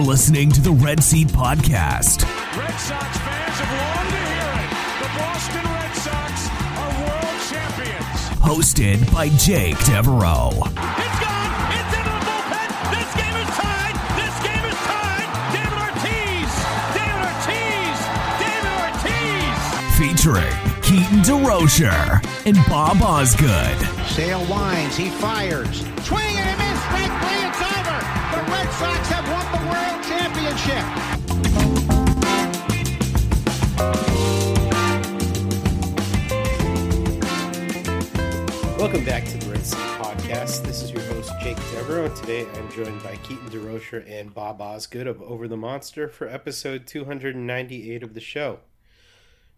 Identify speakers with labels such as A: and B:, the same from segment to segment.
A: You're listening to the Red Seat Podcast.
B: Red Sox fans have longed to hear it. The Boston Red Sox are world champions.
A: Hosted by Jake Devereaux.
C: It's gone. It's into the bullpen. This game is tied. This game is tied. David Ortiz. David Ortiz. David Ortiz.
A: Featuring Keaton DeRocher and Bob Osgood.
D: Sale winds, he fires. Swing and a miss. Strike three, it's over. The Red Sox have won the World Championship.
E: Welcome back to the Red Seat Podcast. This is your host, Jake Devereaux, and today I'm joined by Keaton DeRocher and Bob Osgood of Over the Monster for episode 298 of the show.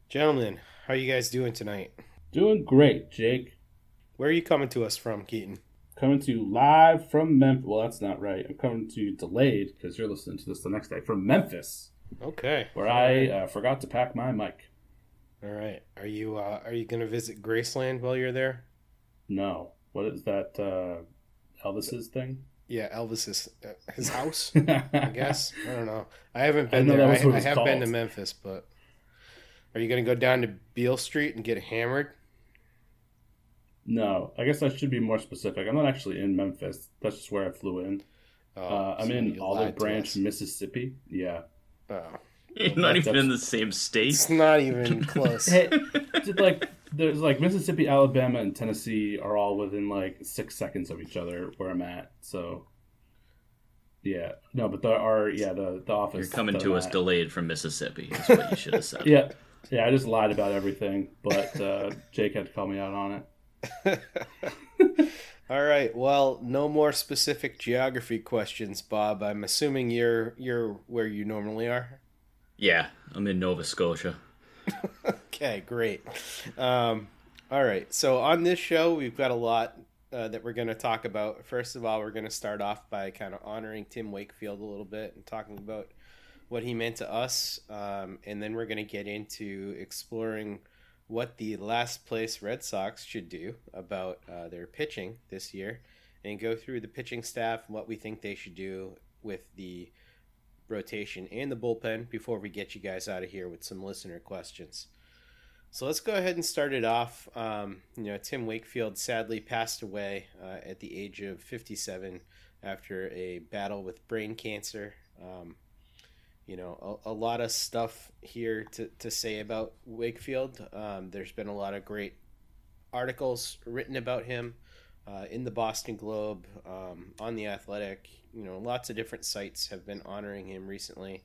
E: Gentlemen, how are you guys doing tonight?
F: Doing great, Jake.
E: Where are you coming to us from, Keaton?
F: Coming to you live from Memphis. Well, that's not right. I'm coming to you delayed because you're listening to this the next day from Memphis,
E: Okay.
F: where I uh, forgot to pack my mic.
E: All right. Are you uh, are you going to visit Graceland while you're there?
F: No, what is that? Uh, Elvis's thing?
E: Yeah, Elvis's uh, his house, I guess. I don't know. I haven't been
F: know
E: there. I, I have been to. Memphis, but are you going to go down to Beale Street and get hammered?
F: No, I guess I should be more specific. I'm not actually in Memphis. That's just where I flew in.
E: Oh,
F: Uh, I'm
E: so
F: in Olive Branch. Mississippi. Yeah.
E: Oh.
G: You're not even in the same state.
E: It's not even close.
F: Hey, like there's like Mississippi, Alabama, and Tennessee are all within like six seconds of each other where I'm at. So, yeah, no, but there are yeah the the office.
G: You're coming to us
F: at-
G: delayed from Mississippi. Is what you should have said.
F: Yeah, yeah, I just lied about everything, but uh, Jake had to call me out on it.
E: All right. Well, no more specific geography questions, Bob. I'm assuming you're you're where you normally are.
G: Yeah, I'm in Nova Scotia.
E: Okay, great. Um, all right. So on this show, we've got a lot uh, that we're going to talk about. First of all, we're going to start off by kind of honoring Tim Wakefield a little bit and talking about what he meant to us, um, and then we're going to get into exploring what the last place Red Sox should do about uh, their pitching this year, and go through the pitching staff and what we think they should do with the rotation and the bullpen before we get you guys out of here with some listener questions. So let's go ahead and start it off. Um, you know, Tim Wakefield sadly passed away uh, at the age of 57 after a battle with brain cancer. Um, you know, a, a lot of stuff here to, to say about Wakefield. Um, there's been a lot of great articles written about him uh, in the Boston Globe, um, on the Athletic. You know, lots of different sites have been honoring him recently.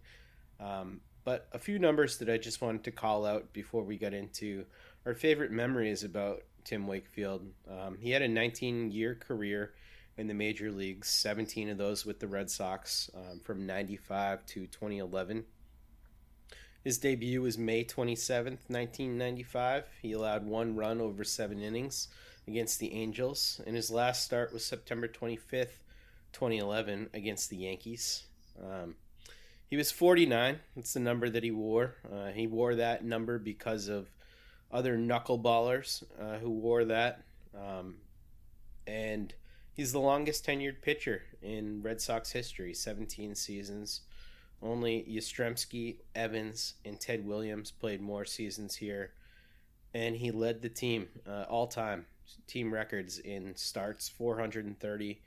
E: Um, but a few numbers that I just wanted to call out before we got into our favorite memories about Tim Wakefield. Um, he had a 19 year career in the major leagues, 17 of those with the Red Sox um, from 95 to 2011. His debut was May 27th, 1995. He allowed one run over seven innings against the Angels, and his last start was September 25th, 2011, against the Yankees. Um, he was 49. That's the number that he wore. Uh, he wore that number because of other knuckleballers uh, who wore that. Um, and he's the longest tenured pitcher in Red Sox history 17 seasons. Only Yastrzemski, Evans, and Ted Williams played more seasons here. And he led the team uh, all time, team records in starts 430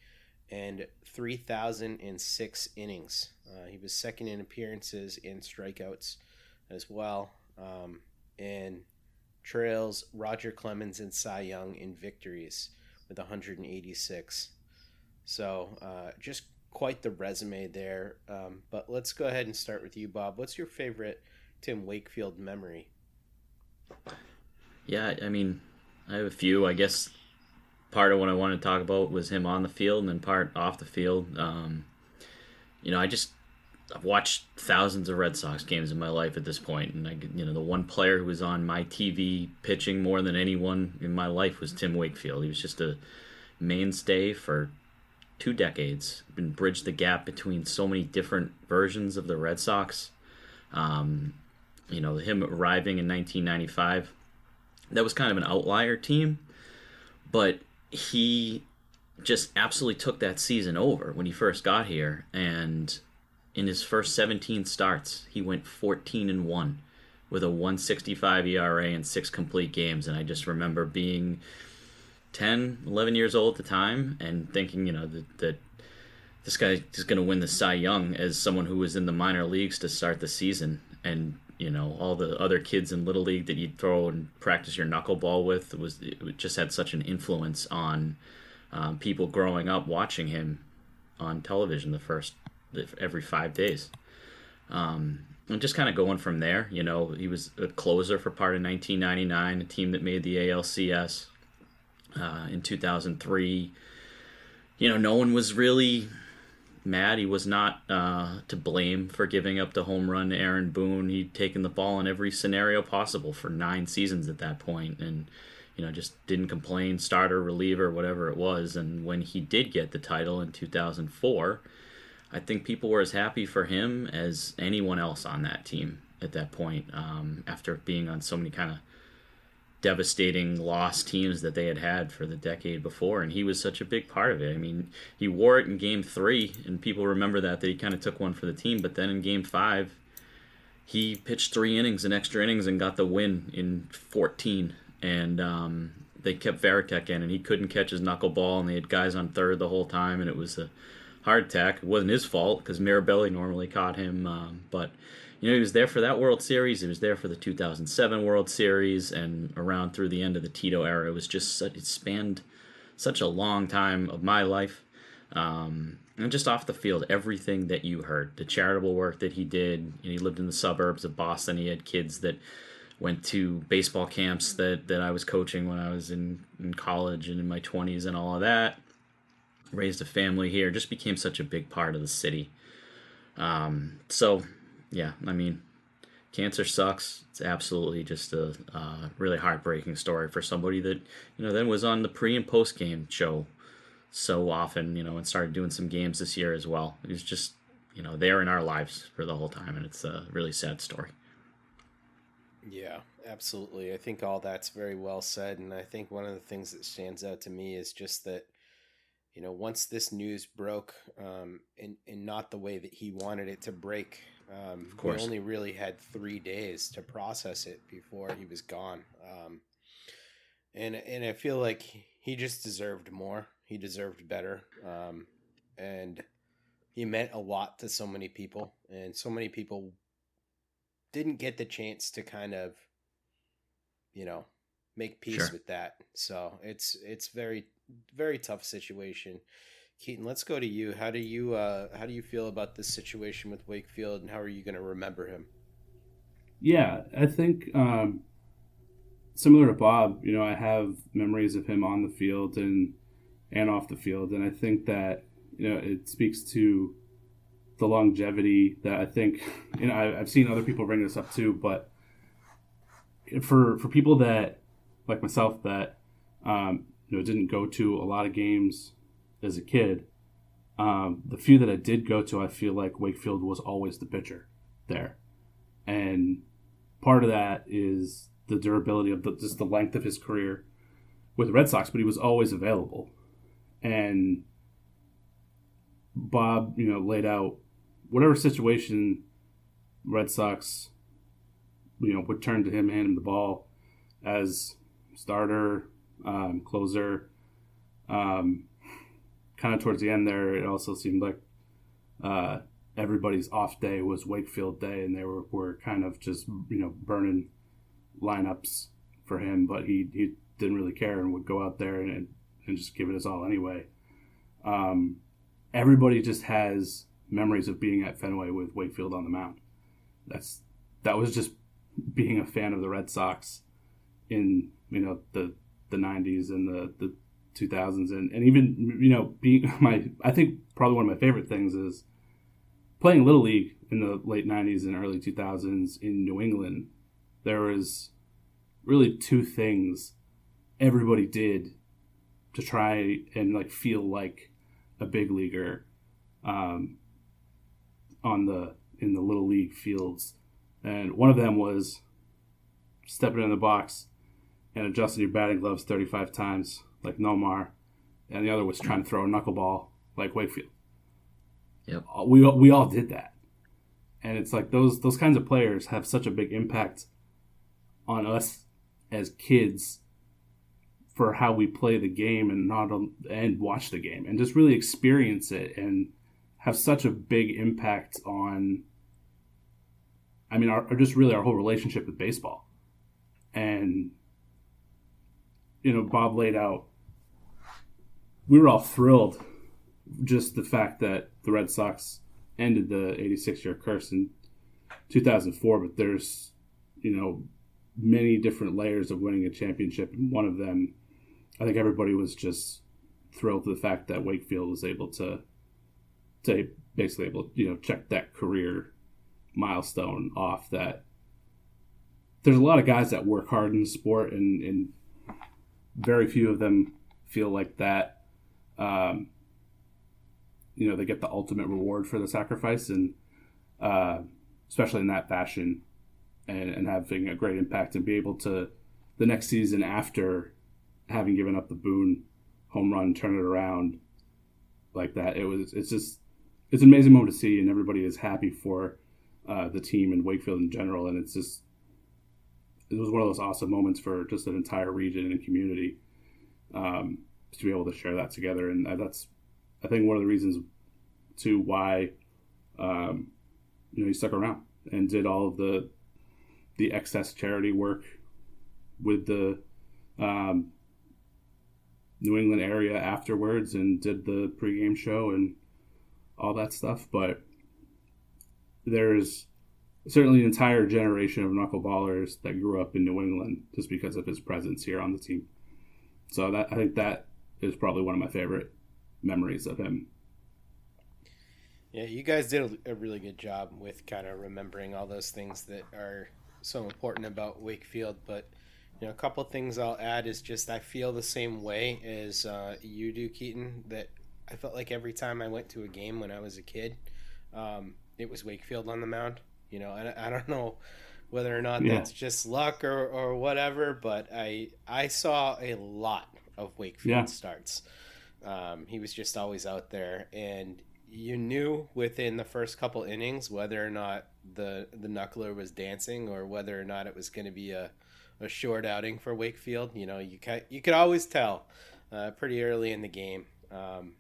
E: and 3,006 innings. Uh, he was second in appearances and strikeouts as well. Um, and trails Roger Clemens and Cy Young in victories with 186. So uh, just quite the resume there. Um, but let's go ahead and start with you, Bob. What's your favorite Tim Wakefield memory?
G: Yeah, I mean, I have a few. I guess part of what I wanted to talk about was him on the field and then part off the field. Um, you know, I just I've watched thousands of Red Sox games in my life at this point, and I, you know, the one player who was on my TV pitching more than anyone in my life was Tim Wakefield. He was just a mainstay for two decades. and bridged the gap between so many different versions of the Red Sox. Um, you know, him arriving in 1995, that was kind of an outlier team, but he just absolutely took that season over when he first got here and in his first 17 starts, he went 14 and 1 with a 165 ERA and six complete games. And I just remember being 10, 11 years old at the time and thinking, you know, that, that this guy is going to win the Cy Young as someone who was in the minor leagues to start the season. And, you know, all the other kids in Little League that you'd throw and practice your knuckleball with was just had such an influence on um, people growing up watching him on television the first every five days. Um, and just kind of going from there, you know, he was a closer for part of 1999, a team that made the ALCS uh, in 2003. You know, no one was really mad. He was not uh, to blame for giving up the home run to Aaron Boone. He'd taken the ball in every scenario possible for nine seasons at that point, and you know, just didn't complain, starter, reliever, whatever it was. And when he did get the title in 2004 I think people were as happy for him as anyone else on that team at that point. Um, after being on so many kind of devastating lost teams that they had had for the decade before, and he was such a big part of it. I mean, he wore it in Game Three, and people remember that that he kind of took one for the team. But then in Game Five, he pitched three innings and extra innings and got the win in 14. And um, they kept Varitek in, and he couldn't catch his knuckleball, and they had guys on third the whole time, and it was a heart attack. It wasn't his fault because Mirabelli normally caught him, um, but you know he was there for that World Series. He was there for the 2007 World Series, and around through the end of the Tito era. It was just such, it spanned such a long time of my life. Um, and just off the field, everything that you heard, the charitable work that he did. Know, he lived in the suburbs of Boston. He had kids that went to baseball camps that, that I was coaching when I was in, in college and in my 20s and all of that raised a family here, just became such a big part of the city. Um, so, yeah, I mean, cancer sucks. It's absolutely just a really heartbreaking story for somebody that, you know, then was on the pre and post game show so often, you know, and started doing some games this year as well. It was just, you know, there in our lives for the whole time, and it's a really sad story.
E: Yeah, absolutely. I think all that's very well said, and I think one of the things that stands out to me is just that you know, once this news broke, um, and, and not the way that he wanted it to break, um, of course. he only really had three days to process it before he was gone. Um, and and I feel like he just deserved more. He deserved better. Um, and he meant a lot to so many people, and so many people didn't get the chance to kind of, you know, make peace sure. with that. So it's it's very very tough situation. Keaton, let's go to you. How do you uh, how do you feel about this situation with Wakefield, and how are you going to remember him?
F: Yeah, I think um, similar to Bob, you know, I have memories of him on the field and and off the field, and I think that you know it speaks to the longevity that I think you know I, I've seen other people bring this up too, but for for people that like myself that um, you know didn't go to a lot of games as a kid. Um, the few that I did go to, I feel like Wakefield was always the pitcher there, and part of that is the durability of the, just the length of his career with the Red Sox, but he was always available. And Bob, you know, laid out whatever situation Red Sox, you know, would turn to him, hand him the ball as starter, um, closer. Um, kind of towards the end there, it also seemed like uh, everybody's off day was Wakefield day, and they were, were kind of just you know burning lineups for him, but he he didn't really care and would go out there and and just give it his all anyway. Um, everybody just has memories of being at Fenway with Wakefield on the mound. That's that was just being a fan of the Red Sox in you know the the 90s and the, the 2000s and, and even you know being my I think probably one of my favorite things is playing little league in the late 90s and early 2000s in New England. There was really two things everybody did to try and like feel like a big leaguer um, on the in the little league fields. And one of them was stepping in the box and adjusting your batting gloves 35 times like Nomar, and the other was trying to throw a knuckleball like Wakefield.
G: Yep.
F: Uh, we we all did that, and it's like those those kinds of players have such a big impact on us as kids for how we play the game and not and watch the game and just really experience it and have such a big impact on I mean, our, just really our whole relationship with baseball. And, you know, Bob laid out, we were all thrilled just the fact that the Red Sox ended the 86 year curse in 2004, but there's, you know, many different layers of winning a championship. And one of them, I think everybody was just thrilled to the fact that Wakefield was able to, to basically able, you know, check that career milestone off that there's a lot of guys that work hard in the sport and, and very few of them feel like that um, you know they get the ultimate reward for the sacrifice and uh, especially in that fashion and, and having a great impact and be able to the next season after having given up the Boone home run turn it around like that it was it's just it's an amazing moment to see and everybody is happy for uh, the team and Wakefield in general. And it's just it was one of those awesome moments for just an entire region and community um, to be able to share that together. And that's I think one of the reasons to why um, you know he stuck around and did all of the the excess charity work with the um, New England area afterwards and did the pregame show and all that stuff. But there's certainly an entire generation of knuckleballers that grew up in New England just because of his presence here on the team. So that I think that is probably one of my favorite memories of him.
E: Yeah, you guys did a really good job with kind of remembering all those things that are so important about Wakefield. But you know, a couple things I'll add is just I feel the same way as uh, you do, Keaton. That I felt like every time I went to a game when I was a kid, um, it was Wakefield on the mound. You know, and I don't know whether or not yeah. that's just luck or, or whatever, but I I saw a lot of Wakefield yeah. starts. Um, he was just always out there, and you knew within the first couple innings whether or not the the knuckler was dancing or whether or not it was going to be a, a short outing for Wakefield. You know, you can you could always tell uh, pretty early in the game. Um,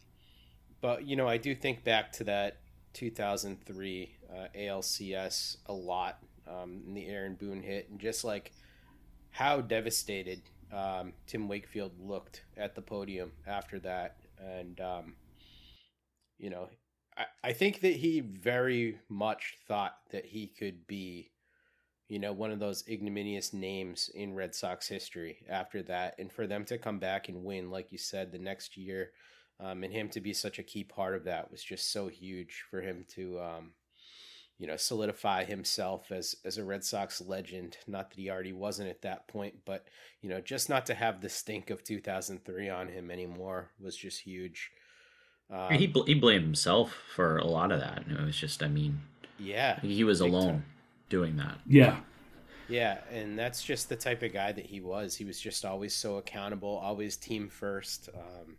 E: but you know, I do think back to that 2003 uh, ALCS a lot um, in the Aaron Boone hit, and just like how devastated um, Tim Wakefield looked at the podium after that, and um, you know, I, I think that he very much thought that he could be, you know, one of those ignominious names in Red Sox history after that, and for them to come back and win, like you said, the next year um, and him to be such a key part of that was just so huge for him to, um, you know, solidify himself as as a Red Sox legend. Not that he already wasn't at that point, but you know, just not to have the stink of 2003 on him anymore was just huge.
G: Um, he bl- he blamed himself for a lot of that. It was just, I mean,
E: yeah,
G: he was alone time. doing that.
F: Yeah.
E: Yeah, and that's just the type of guy that he was. He was just always so accountable, always team first. Um,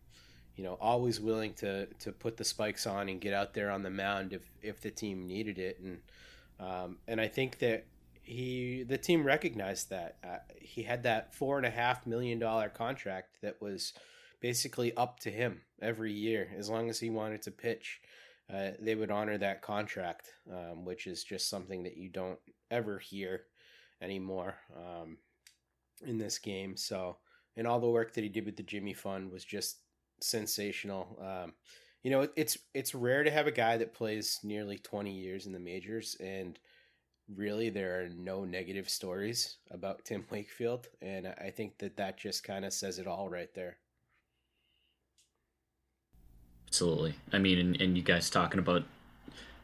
E: you know, always willing to to put the spikes on and get out there on the mound if if the team needed it, and um, and I think that he the team recognized that uh, he had that four and a half million dollar contract that was basically up to him every year as long as he wanted to pitch. Uh, they would honor that contract, um, which is just something that you don't ever hear anymore um, in this game. So, and all the work that he did with the Jimmy Fund was just sensational. Um, you know, it's it's rare to have a guy that plays nearly 20 years in the majors, and really there are no negative stories about Tim Wakefield, and I think that that just kind of says it all right there.
G: absolutely. I mean, and, and you guys talking about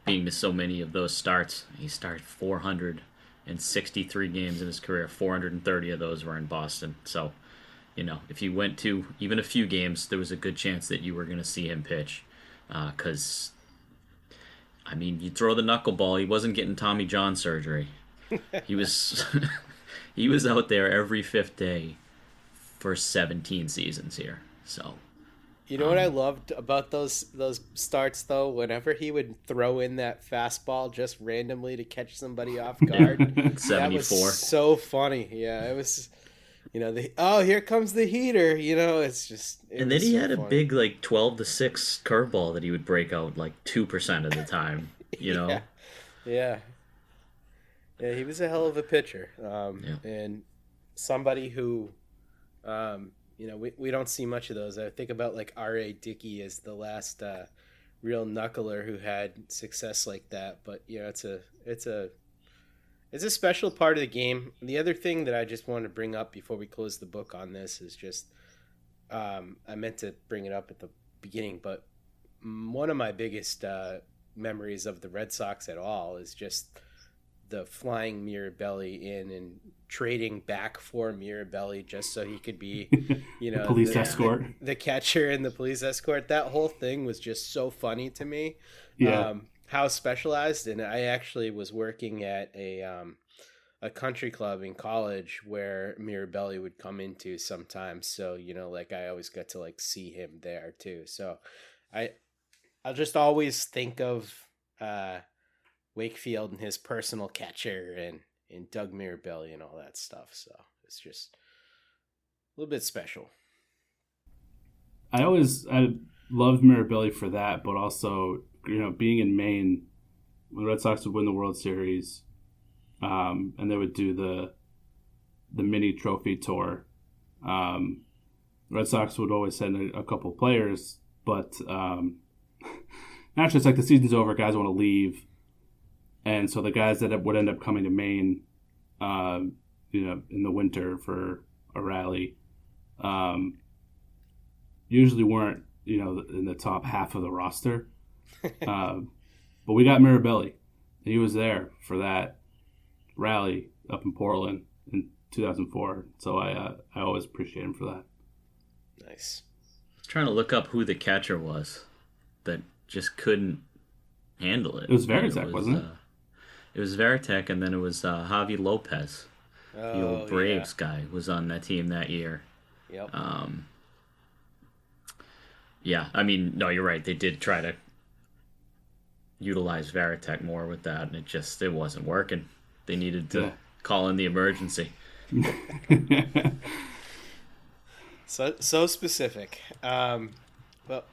G: being to so many of those starts. He started 463 games in his career. 430 of those were in Boston. So, you know, if you went to even a few games, there was a good chance that you were going to see him pitch. Because, uh, I mean, you throw the knuckleball. He wasn't getting Tommy John surgery. he was he was out there every fifth day for 17 seasons here. So
E: you know what I loved about those those starts though? Whenever he would throw in that fastball just randomly to catch somebody off guard, that
G: 74.
E: was so funny. Yeah, it was. You know the oh here comes the heater. You know it's just. it
G: and then he
E: so
G: had a big like 12 to 6 curveball that he would break out like 2% of the time, you know.
E: Yeah. Yeah. Yeah, he was a hell of a pitcher. Um,
G: Yeah.
E: And somebody who, um, you know, we, we don't see much of those. I think about like R.A. Dickey as the last uh, real knuckler who had success like that. But, you know, it's a, it's a, it's a special part of the game. The other thing that I just want to bring up before we close the book on this is just, um, I meant to bring it up at the beginning, but one of my biggest uh, memories of the Red Sox at all is just the flying Mirabelli in and trading back for Mirabelli just so he could be, you know,
F: police
E: the,
F: escort.
E: the, the catcher and the police escort. That whole thing was just so funny to me.
F: Yeah.
E: Um, how specialized, and I actually was working at a um, a country club in college where Mirabelli would come into sometimes. So you know, like I always got to like see him there too. So I I'll just always think of uh, Wakefield and his personal catcher and and Doug Mirabelli and all that stuff. So it's just a little bit special.
F: I always I loved Mirabelli for that, but also you know being in Maine when the Red Sox would win the World Series, um, and they would do the the mini trophy tour. Um, Red Sox would always send a, a couple players, but um, naturally it's like the season's over, guys want to leave, and so the guys that would end up coming to Maine, uh, you know, in the winter for a rally. Um, usually weren't you know in the top half of the roster. um, but we got Mirabelli. He was there for that rally up in Portland in 2004. So I uh, I always appreciate him for that.
E: Nice.
G: trying to look up who the catcher was that just couldn't handle it.
F: It was Varitek, wasn't it?
G: Uh, it was Varitek, and then it was uh, Javi Lopez, the
E: Oh,
G: old Braves guy, was on that team that year.
E: Yeah. Yep.
G: Um, yeah, I mean, no, you're right. They did try to utilize Varitek more with that, and it just it wasn't working. They needed to
F: Yeah.
G: call in the emergency.
E: So so specific. Um, well,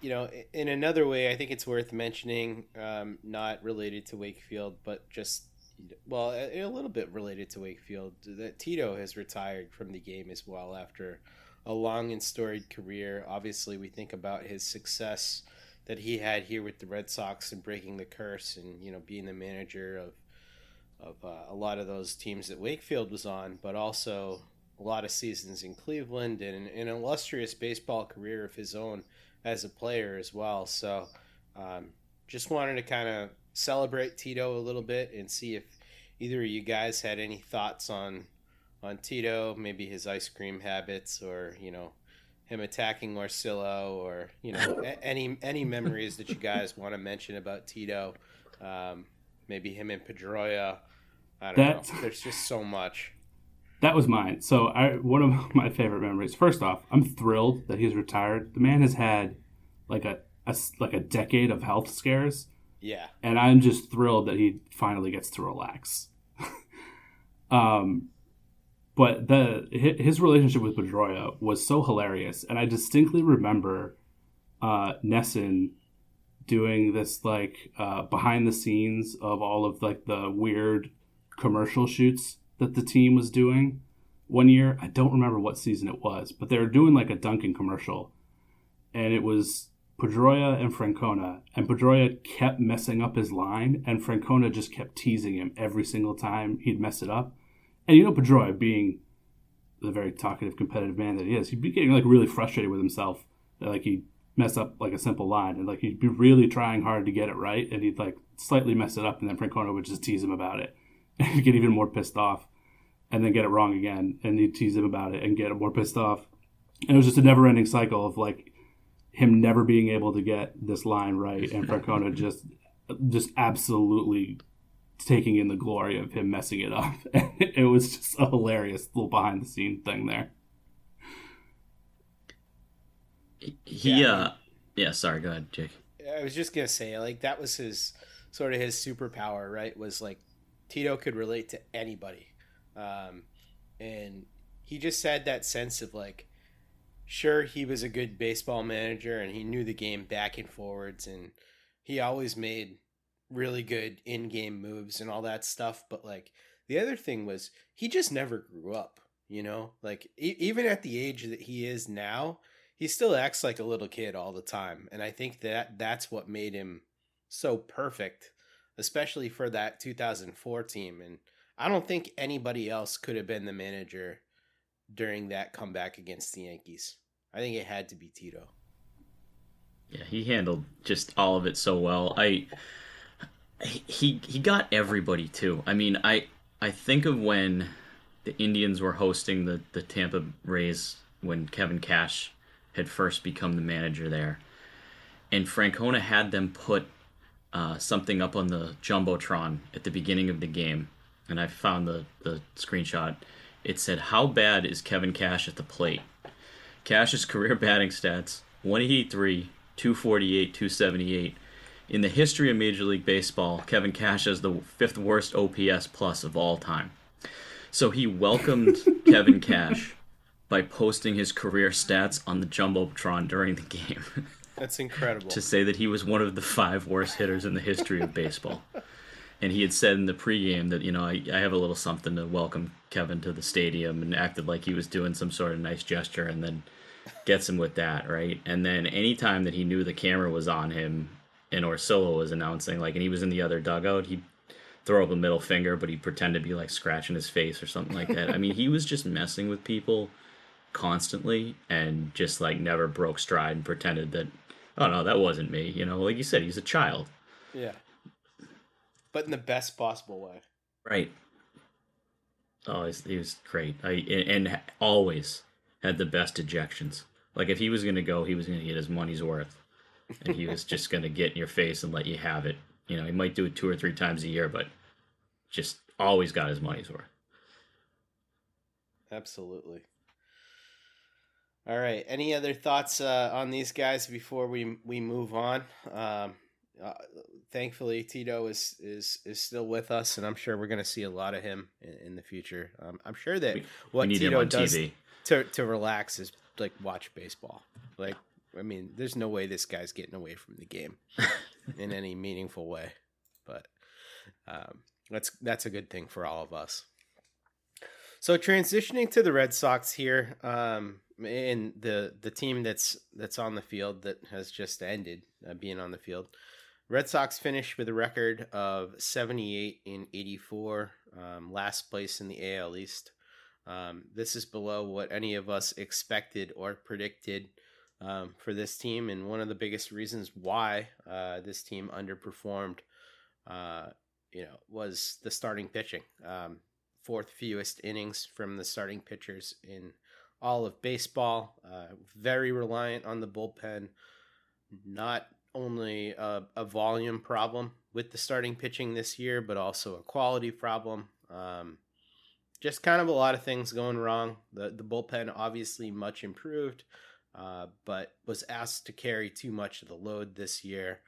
E: you know, in another way, I think it's worth mentioning, um, not related to Wakefield, but just well, a, a little bit related to Wakefield, that Tito has retired from the game as well after a long and storied career. Obviously, we think about his success that he had here with the Red Sox and breaking the curse, and you know, being the manager of of uh, a lot of those teams that Wakefield was on, but also a lot of seasons in Cleveland and an illustrious baseball career of his own as a player as well. So, um, just wanted to kind of celebrate Tito a little bit and see if either of you guys had any thoughts on on Tito, maybe his ice cream habits, or you know him attacking Orsillo, or you know any any memories that you guys want to mention about Tito. Um, maybe him and Pedroia. I don't
F: That-
E: know. There's just so much.
F: That was mine. So I one of my favorite memories. First off, I'm thrilled that he's retired. The man has had like a like a decade of health scares,
E: Yeah.
F: and I'm just thrilled that he finally gets to relax. um, but the his relationship with Pedroia was so hilarious, and I distinctly remember uh, NESN doing this like uh, behind the scenes of all of like the weird commercial shoots that the team was doing one year. I don't remember what season it was, but they were doing like a Dunkin' commercial, and it was Pedroia and Francona, and Pedroia kept messing up his line, and Francona just kept teasing him every single time he'd mess it up. And you know, Pedroia being the very talkative, competitive man that he is, he'd be getting like really frustrated with himself like he mess up like a simple line, and like he'd be really trying hard to get it right, and he'd like slightly mess it up, and then Francona would just tease him about it, and he'd get even more pissed off, and then get it wrong again, and he'd tease him about it and get more pissed off, and it was just a never-ending cycle of like him never being able to get this line right, and Francona just just absolutely taking in the glory of him messing it up. it was just a hilarious little behind the scene thing there.
G: He yeah. uh yeah, sorry, go ahead, Jake.
E: I was just gonna say, like that was his sort of his superpower, right? Was like Tito could relate to anybody. Um and he just had that sense of like sure he was a good baseball manager and he knew the game back and forwards and he always made really good in-game moves and all that stuff but like the other thing was he just never grew up you know? Like e- even at the age that he is now he still acts like a little kid all the time and i think that that's what made him so perfect especially for that 2004 team and i don't think anybody else could have been the manager during that comeback against the yankees. I think it had to be tito.
G: Yeah he handled just all of it so well. I he he got everybody too i mean i i think of when the indians were hosting the the tampa rays when kevin cash had first become the manager there. And Francona had them put uh, something up on the Jumbotron at the beginning of the game. And I found the, the screenshot. It said, How bad is Kevin Cash at the plate? Cash's career batting stats 183, 248, 278. In the history of Major League Baseball, Kevin Cash has the fifth worst OPS plus of all time. So he welcomed Kevin Cash by posting his career stats on the Jumbotron during the game.
E: That's incredible.
G: to say that he was one of the five worst hitters in the history of baseball. and he had said in the pregame that, you know, I, I have a little something to welcome Kevin to the stadium and acted like he was doing some sort of nice gesture and then gets him with that, right? And then anytime that he knew the camera was on him and Orsillo was announcing, like, and he was in the other dugout, he'd throw up a middle finger, but he'd pretend to be like scratching his face or something like that. I mean, he was just messing with people constantly and just like never broke stride and pretended that oh no that wasn't me you know? Like you said he's a child.
E: Yeah. But in the best possible way.
G: Right. Oh he was great. I, and always had the best ejections. Like if he was going to go he was going to get his money's worth and he was just going to get in your face and let you have it you know he might do it two or three times a year but just always got his money's worth
E: absolutely all right. Any other thoughts uh, on these guys before we we move on? Um, uh, thankfully, Tito is is is still with us, and I'm sure we're going to see a lot of him in, in the future. Um, I'm sure that
G: we,
E: what
G: we
E: Tito does
G: TV.
E: to to relax is like watch baseball. Like, I mean, there's no way this guy's getting away from the game in any meaningful way. But um, that's that's a good thing for all of us. So transitioning to the Red Sox here. Um, and the the team that's that's on the field that has just ended uh, being on the field. Red Sox finished with a record of 78 in 84, um, last place in the AL East. Um, this is below what any of us expected or predicted um, for this team, and one of the biggest reasons why uh, this team underperformed, uh, you know, was the starting pitching. Um, fourth fewest innings from the starting pitchers in all of baseball. Uh, very reliant on the bullpen. Not only a, a, volume problem with the starting pitching this year, but also a quality problem. Um, just kind of a lot of things going wrong. The the bullpen obviously much improved, uh, but was asked to carry too much of the load this year.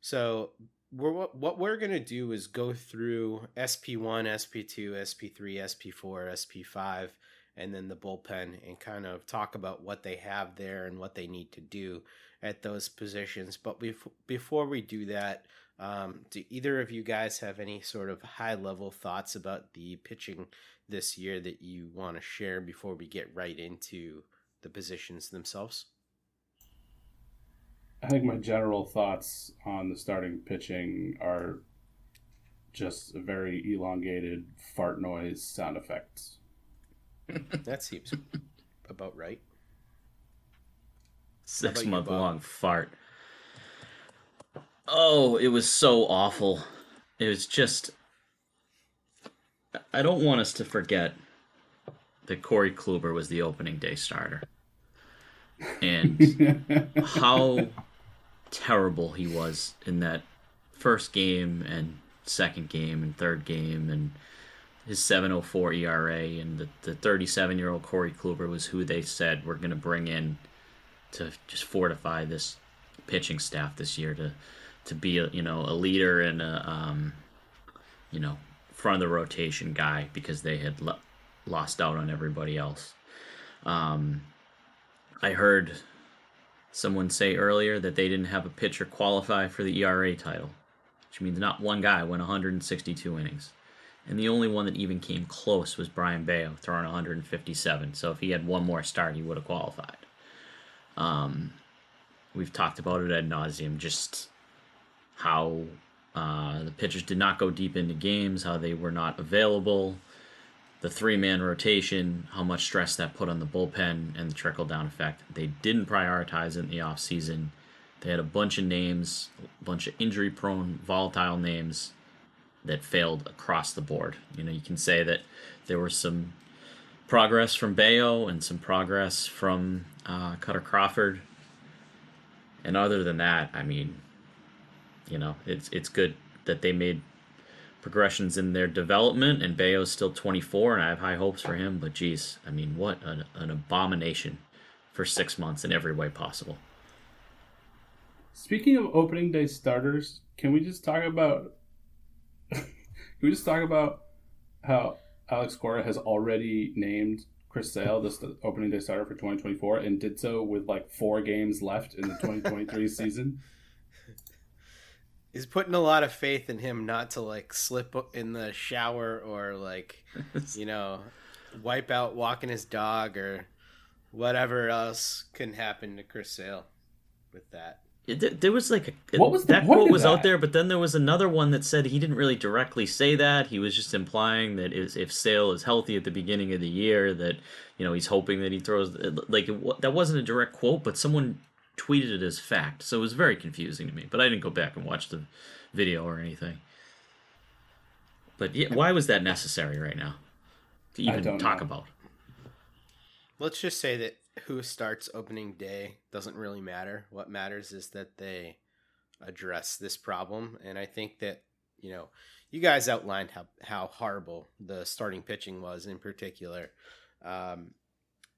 E: So we're, what we're going to do is go through SP1, SP2, SP3, SP4, SP5 and then the bullpen and kind of talk about what they have there and what they need to do at those positions. But bef- before we do that, um, do either of you guys have any sort of high level thoughts about the pitching this year that you want to share before we get right into the positions themselves?
F: I think my general thoughts on the starting pitching are just a very elongated fart noise sound effects
E: that seems about right.
G: Six
E: about you,
G: month long fart. Oh, it was so awful. It was just. I don't want us to forget that Corey Kluber was the opening day starter. And how terrible he was in that first game and second game and third game and his 704 ERA and the, the 37 year old Corey Kluber was who they said we're going to bring in to just fortify this pitching staff this year to to be a, you know a leader and a um, you know front of the rotation guy because they had lo- lost out on everybody else. Um, I heard someone say earlier that they didn't have a pitcher qualify for the ERA title, which means not one guy went 162 innings. And the only one that even came close was Brayan Bello, throwing 157. So if he had one more start, he would have qualified. Um, we've talked about it ad nauseum, just how uh, the pitchers did not go deep into games, how they were not available, the three man rotation, how much stress that put on the bullpen, and the trickle down effect. They didn't prioritize it in the offseason. They had a bunch of names, a bunch of injury prone, volatile names that failed across the board. You know, you can say that there was some progress from Bello and some progress from uh, Kutter Crawford. And other than that, I mean, you know, it's it's good that they made progressions in their development, and Bello's still 24, and I have high hopes for him. But geez, I mean, what an, an abomination for six months in every way possible.
F: Speaking of opening day starters, can we just talk about? can we just talk about how Alex Cora has already named Chris Sale this the opening day starter for 2024, and did so with like four games left in the 2023 season?
E: He's putting a lot of faith in him not to like slip in the shower or like, you know, wipe out walking his dog or whatever else can happen to Chris Sale with that.
G: It, there was like a,
F: What was
G: that quote
F: of
G: was out there, but then there was another one that said he didn't really directly say that. He was just implying that if, if Sale is healthy at the beginning of the year, that you know he's hoping that he throws like it, that wasn't a direct quote, but someone tweeted it as fact, so it was very confusing to me. But I didn't go back and watch the video or anything. But yeah, why was that necessary right now to even talk
F: know.
G: about?
E: Let's just say that who starts opening day doesn't really matter. What matters is that they address this problem. And I think that, you know, you guys outlined how, how horrible the starting pitching was in particular. Um,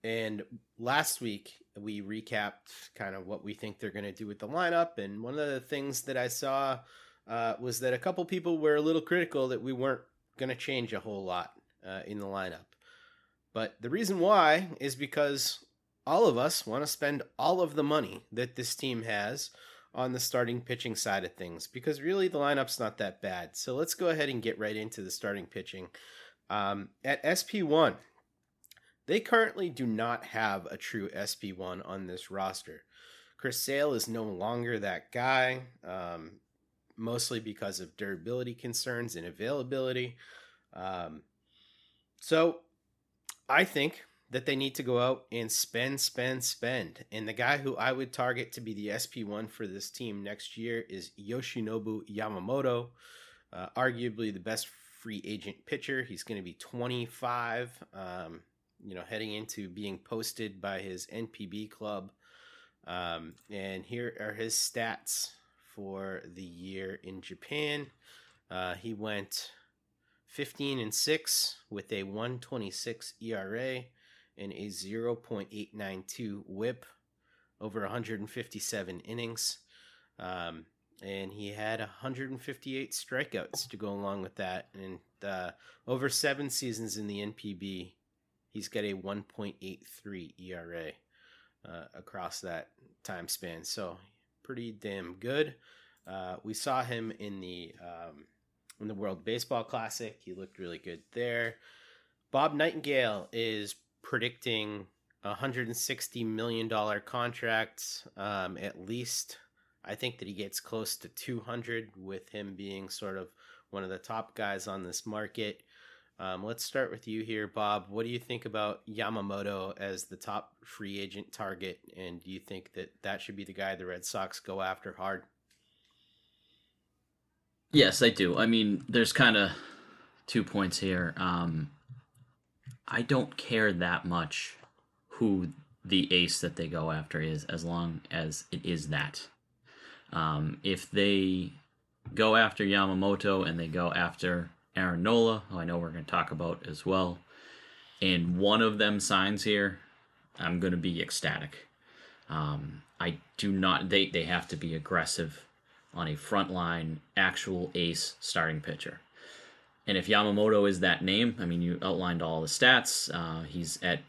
E: and last week we recapped kind of what we think they're going to do with the lineup. And one of the things that I saw uh, was that a couple people were a little critical that we weren't going to change a whole lot uh, in the lineup. But the reason why is because all of us want to spend all of the money that this team has on the starting pitching side of things because really the lineup's not that bad. So let's go ahead and get right into the starting pitching. Um, at SP1, they currently do not have a true SP1 on this roster. Chris Sale is no longer that guy, um, mostly because of durability concerns and availability. Um, so I think that they need to go out and spend, spend, spend. And the guy who I would target to be the SP1 for this team next year is Yoshinobu Yamamoto, uh, arguably the best free agent pitcher. He's going to be 25, um, you know, heading into being posted by his NPB club. Um, and here are his stats for the year in Japan. Uh, he went 15 and 6 with a 126 ERA and a 0.892 whip over 157 innings. Um, and he had 158 strikeouts to go along with that. And uh, over seven seasons in the NPB, he's got a 1.83 ERA uh, across that time span. So pretty damn good. Uh, we saw him in the um, in the World Baseball Classic. He looked really good there. Bob Nightingale is predicting a hundred and sixty million dollar contract, um, at least. I think that he gets close to two hundred with him being sort of one of the top guys on this market. Um, let's start with you here, Bob. What do you think about Yamamoto as the top free agent target, and do you think that that should be the guy the Red Sox go after hard?
G: Yes, I do. I mean, there's kind of two points here. Um, I don't care that much who the ace that they go after is, as long as it is that. Um, if they go after Yamamoto and they go after Aaron Nola, who I know we're going to talk about as well, and one of them signs here, I'm going to be ecstatic. Um, I do not. They they have to be aggressive on a frontline actual ace starting pitcher. And if Yamamoto is that name, I mean, you outlined all the stats. Uh, he's at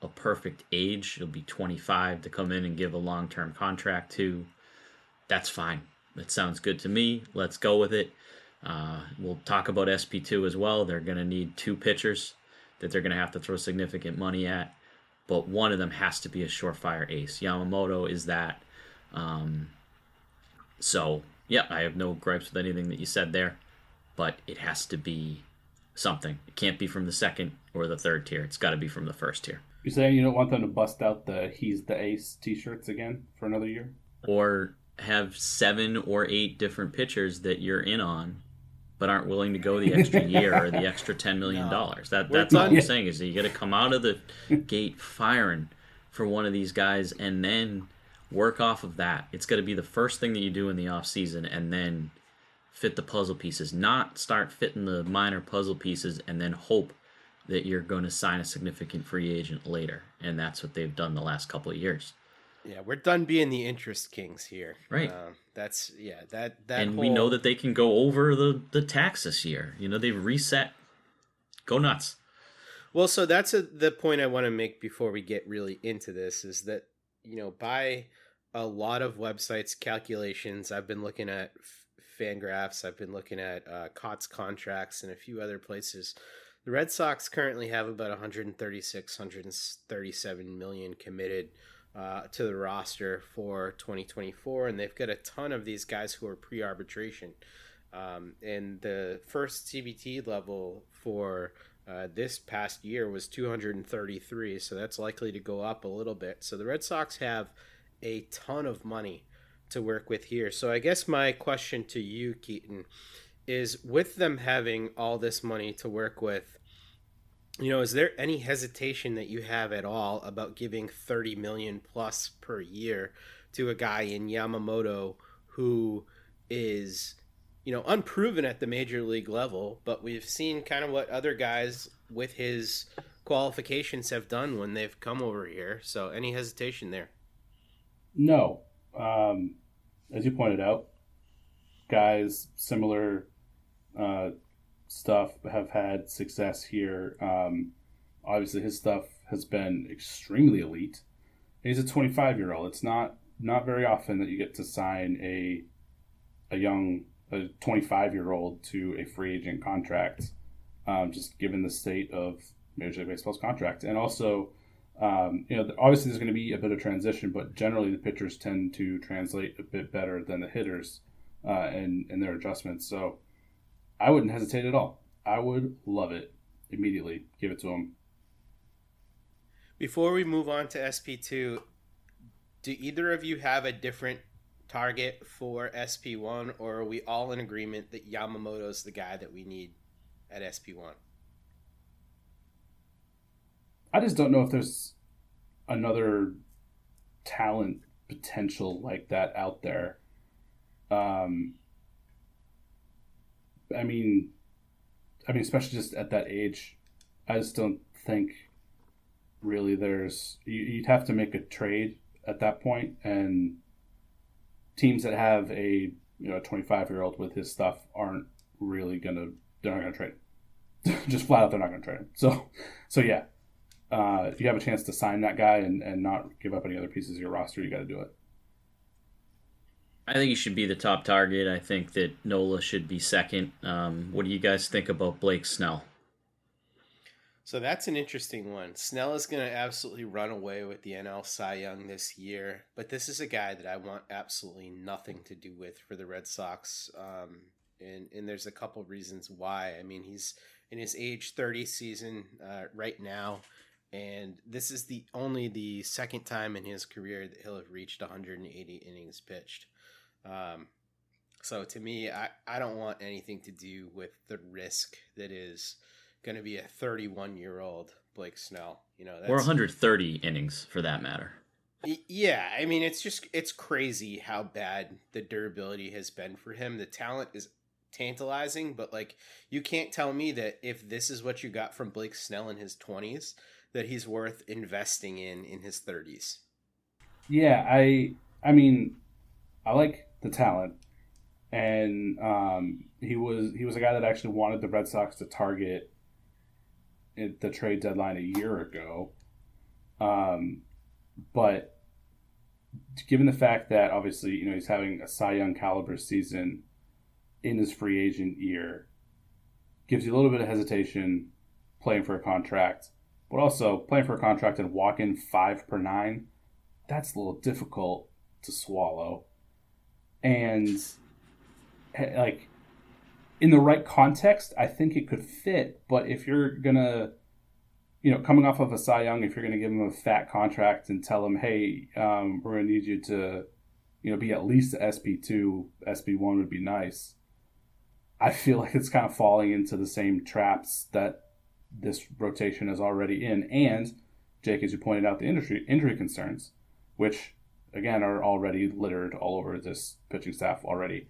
G: a perfect age. He'll be 25 to come in and give a long term contract to. That's fine. That sounds good to me. Let's go with it. Uh, we'll talk about SP2 as well. They're going to need two pitchers that they're going to have to throw significant money at, but one of them has to be a surefire ace. Yamamoto is that. Um, so, yeah, I have no gripes with anything that you said there, but it has to be something. It can't be from the second or the third tier. It's got to be from the first tier.
F: You're saying you don't want them to bust out the "He's the Ace" T-shirts again for another year,
G: or have seven or eight different pitchers that you're in on, but aren't willing to go the extra year or the extra ten million dollars. No. That that's all I'm saying is that you got to come out of the gate firing for one of these guys and then work off of that. It's got to be the first thing that you do in the off season, and then fit the puzzle pieces. Not start fitting the minor puzzle pieces and then hope that you're going to sign a significant free agent later, and that's what they've done the last couple of years.
E: Yeah, we're done being the interest kings here.
G: Right.
E: Um, that's yeah. That that.
G: And
E: whole...
G: we know that they can go over the the tax this year. You know they've reset. Go nuts.
E: Well, so that's a, the point I want to make before we get really into this is that you know by a lot of websites calculations I've been looking at Fangraphs, I've been looking at uh, Cot's contracts and a few other places the Red Sox currently have about 136, 137 million committed uh, to the roster for 2024, and they've got a ton of these guys who are pre-arbitration. Um, and the first CBT level for uh, this past year was 233, so that's likely to go up a little bit. So the Red Sox have a ton of money to work with here. So I guess my question to you, Keaton, is with them having all this money to work with, you know, is there any hesitation that you have at all about giving 30 million plus per year to a guy in Yamamoto who is, you know, unproven at the major league level, but we've seen kind of what other guys with his qualifications have done when they've come over here. So any hesitation there?
F: No. Um, as you pointed out, guys similar uh, stuff have had success here. Um, obviously, his stuff has been extremely elite. He's a 25 year old. It's not not very often that you get to sign a a young a 25 year old to a free agent contract. Um, just given the state of Major League Baseball's contract, and also. Um, you know, obviously there's going to be a bit of transition, but generally the pitchers tend to translate a bit better than the hitters uh, and in their adjustments. So I wouldn't hesitate at all. I would love it immediately. Give it to him.
E: Before we move on to SP2, do either of you have a different target for SP1, or are we all in agreement that Yamamoto's the guy that we need at SP1?
F: I just don't know if there's another talent potential like that out there. Um, I mean, I mean, especially just at that age, I just don't think really there's. You'd have to make a trade at that point, and teams that have a you know a 25 year old with his stuff aren't really gonna. They're not gonna trade. just flat out, they're not gonna trade him. So, so yeah. Uh, if you have a chance to sign that guy and, and not give up any other pieces of your roster, you got to do it.
G: I think he should be the top target. I think that Nola should be second. Um, what do you guys think about Blake Snell?
E: So that's an interesting one. Snell is going to absolutely run away with the NL Cy Young this year, but this is a guy that I want absolutely nothing to do with for the Red Sox. Um, and and there's a couple reasons why. I mean, he's in his age 30 season uh, right now. And this is the only the second time in his career that he'll have reached 180 innings pitched. Um, so to me, I, I don't want anything to do with the risk that is going to be a 31 year old Blake Snell. You know, that's,
G: or 130 innings for that matter.
E: Yeah, I mean, it's just it's crazy how bad the durability has been for him. The talent is tantalizing, but like you can't tell me that if this is what you got from Blake Snell in his 20s, that he's worth investing in in his 30s.
F: Yeah, I I mean, I like the talent, and um, he was he was a guy that actually wanted the Red Sox to target at the trade deadline a year ago. Um, but given the fact that obviously you know he's having a Cy Young caliber season in his free agent year, gives you a little bit of hesitation playing for a contract, but also playing for a contract and walk in five per nine. That's a little difficult to swallow, and like in the right context, I think it could fit. But if you're gonna you know, coming off of a Cy Young, if you're to give him a fat contract and tell him, hey, um, we're to need you to, you know, be at least SP two, SP one would be nice. I feel like it's kind of falling into the same traps that this rotation is already in, and Jake, as you pointed out, the industry injury concerns, which again are already littered all over this pitching staff already.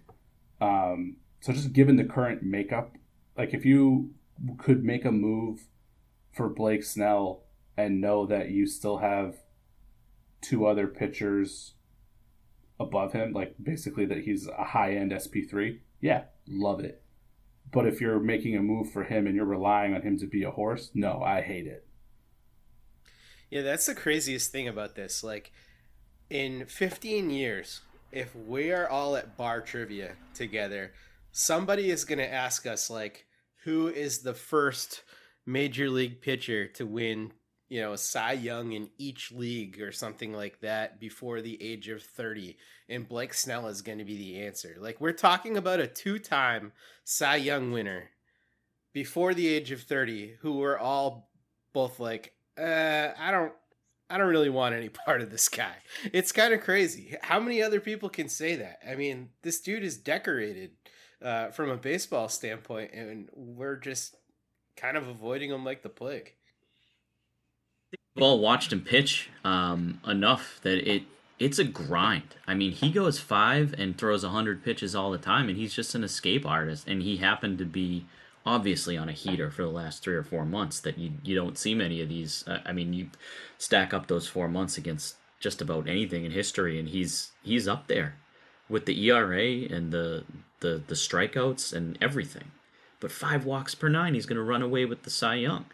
F: Um, so just given the current makeup, like if you could make a move for Blake Snell and know that you still have two other pitchers above him, like basically that he's a high end SP3, yeah, love it. But if you're making a move for him and you're relying on him to be a horse, no, I hate it.
E: Yeah, that's the craziest thing about this. Like, in 15 years, if we are all at bar trivia together, somebody is going to ask us, like, who is the first major league pitcher to win, you know, Cy Young in each league or something like that before the age of 30. And Blake Snell is going to be the answer. Like, we're talking about a two time Cy Young winner before the age of 30 who were all both like, uh, I don't. I don't really want any part of this guy. It's kind of crazy. How many other people can say that? I mean, this dude is decorated uh, from a baseball standpoint, and we're just kind of avoiding him like the plague.
G: We've all watched him pitch um, enough that it it's a grind. I mean, he goes five and throws hundred pitches all the time, and he's just an escape artist. And he happened to be obviously on a heater for the last three or four months that you you don't see many of these. Uh, I mean, you stack up those four months against just about anything in history, and he's he's up there with the ERA and the the the strikeouts and everything. But five walks per nine, he's going to run away with the Cy Young.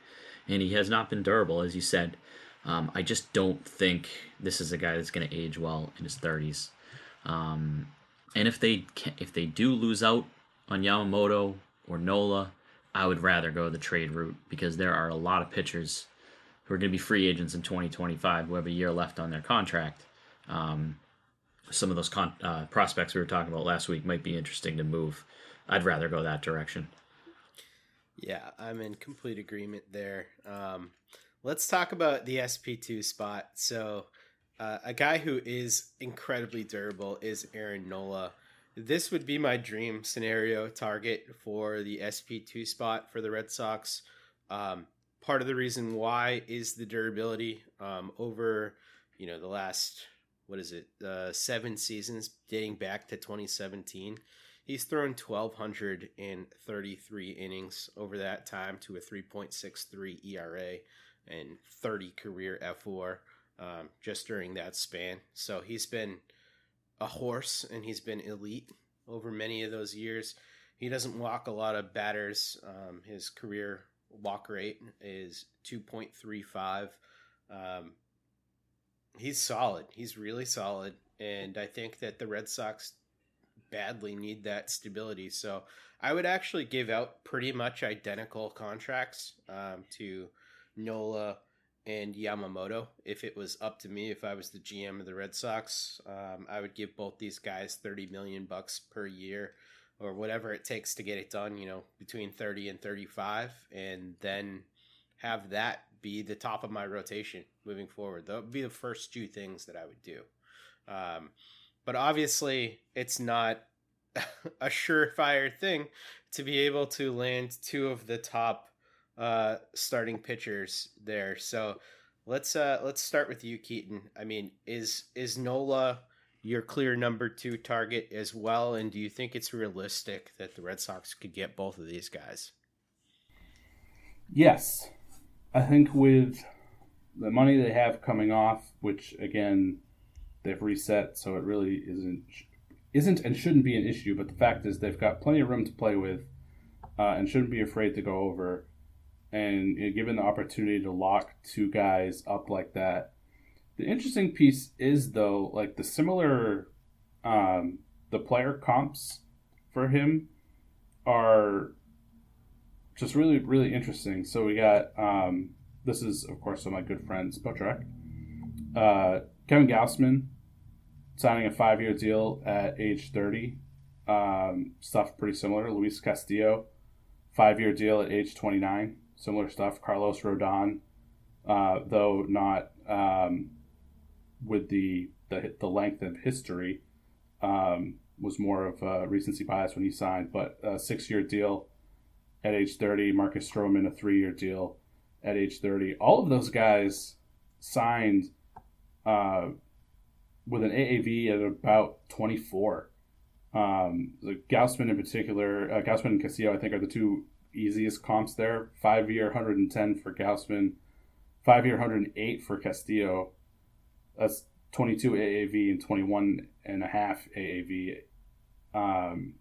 G: And he has not been durable, as you said. Um, I just don't think this is a guy that's going to age well in his 30s. Um, and if they can, if they do lose out on Yamamoto or Nola, I would rather go the trade route because there are a lot of pitchers who are going to be free agents in 2025 who have a year left on their contract. Um, some of those con- uh, prospects we were talking about last week might be interesting to move. I'd rather go that direction.
E: Yeah, I'm in complete agreement there. Um, let's talk about the SP2 spot. So, uh, a guy who is incredibly durable is Aaron Nola. This would be my dream scenario target for the SP2 spot for the Red Sox. Um, part of the reason why is the durability um, over, you know, the last what is it, uh, seven seasons dating back to 2017. He's thrown 1,233 innings over that time to a 3.63 ERA and 30 career fWAR um, just during that span. So he's been a horse and he's been elite over many of those years. He doesn't walk a lot of batters. Um, his career walk rate is 2.35. Um, he's solid. He's really solid. And I think that the Red Sox badly need that stability. So I would actually give out pretty much identical contracts um, to Nola and Yamamoto. If it was up to me, if I was the GM of the Red Sox, um, I would give both these guys 30 million bucks per year or whatever it takes to get it done, you know, between 30 and 35, and then have that be the top of my rotation moving forward. That would be the first two things that I would do. Um, but obviously, it's not a surefire thing to be able to land two of the top uh, starting pitchers there. So let's uh, let's start with you, Keaton. I mean, is is Nola your clear number two target as well? And do you think it's realistic that the Red Sox could get both of these guys?
F: Yes. I think with the money they have coming off, which again they've reset, so it really isn't isn't and shouldn't be an issue. But the fact is, they've got plenty of room to play with, uh, and shouldn't be afraid to go over. And you know, given the opportunity to lock two guys up like that, the interesting piece is though, like the similar, um, the player comps for him are just really, really interesting. So we got um, this is of course of my good friend Spotrac, uh, Kevin Gausman signing a five-year deal at age thirty. Um, stuff pretty similar. Luis Castillo, five-year deal at age twenty-nine. Similar stuff. Carlos Rodon, uh, though not um, with the, the the length of history, um, was more of a recency bias when he signed. But a six-year deal at age 30, Marcus Stroman a three year deal at age 30. All of those guys signed uh, with an AAV at about 24. Um, the Gausman in particular, uh, Gausman and Castillo, I think, are the two easiest comps there. Five year 110 for Gausman, five year 108 for Castillo. That's 22 AAV and 21 and a half AAV. Um,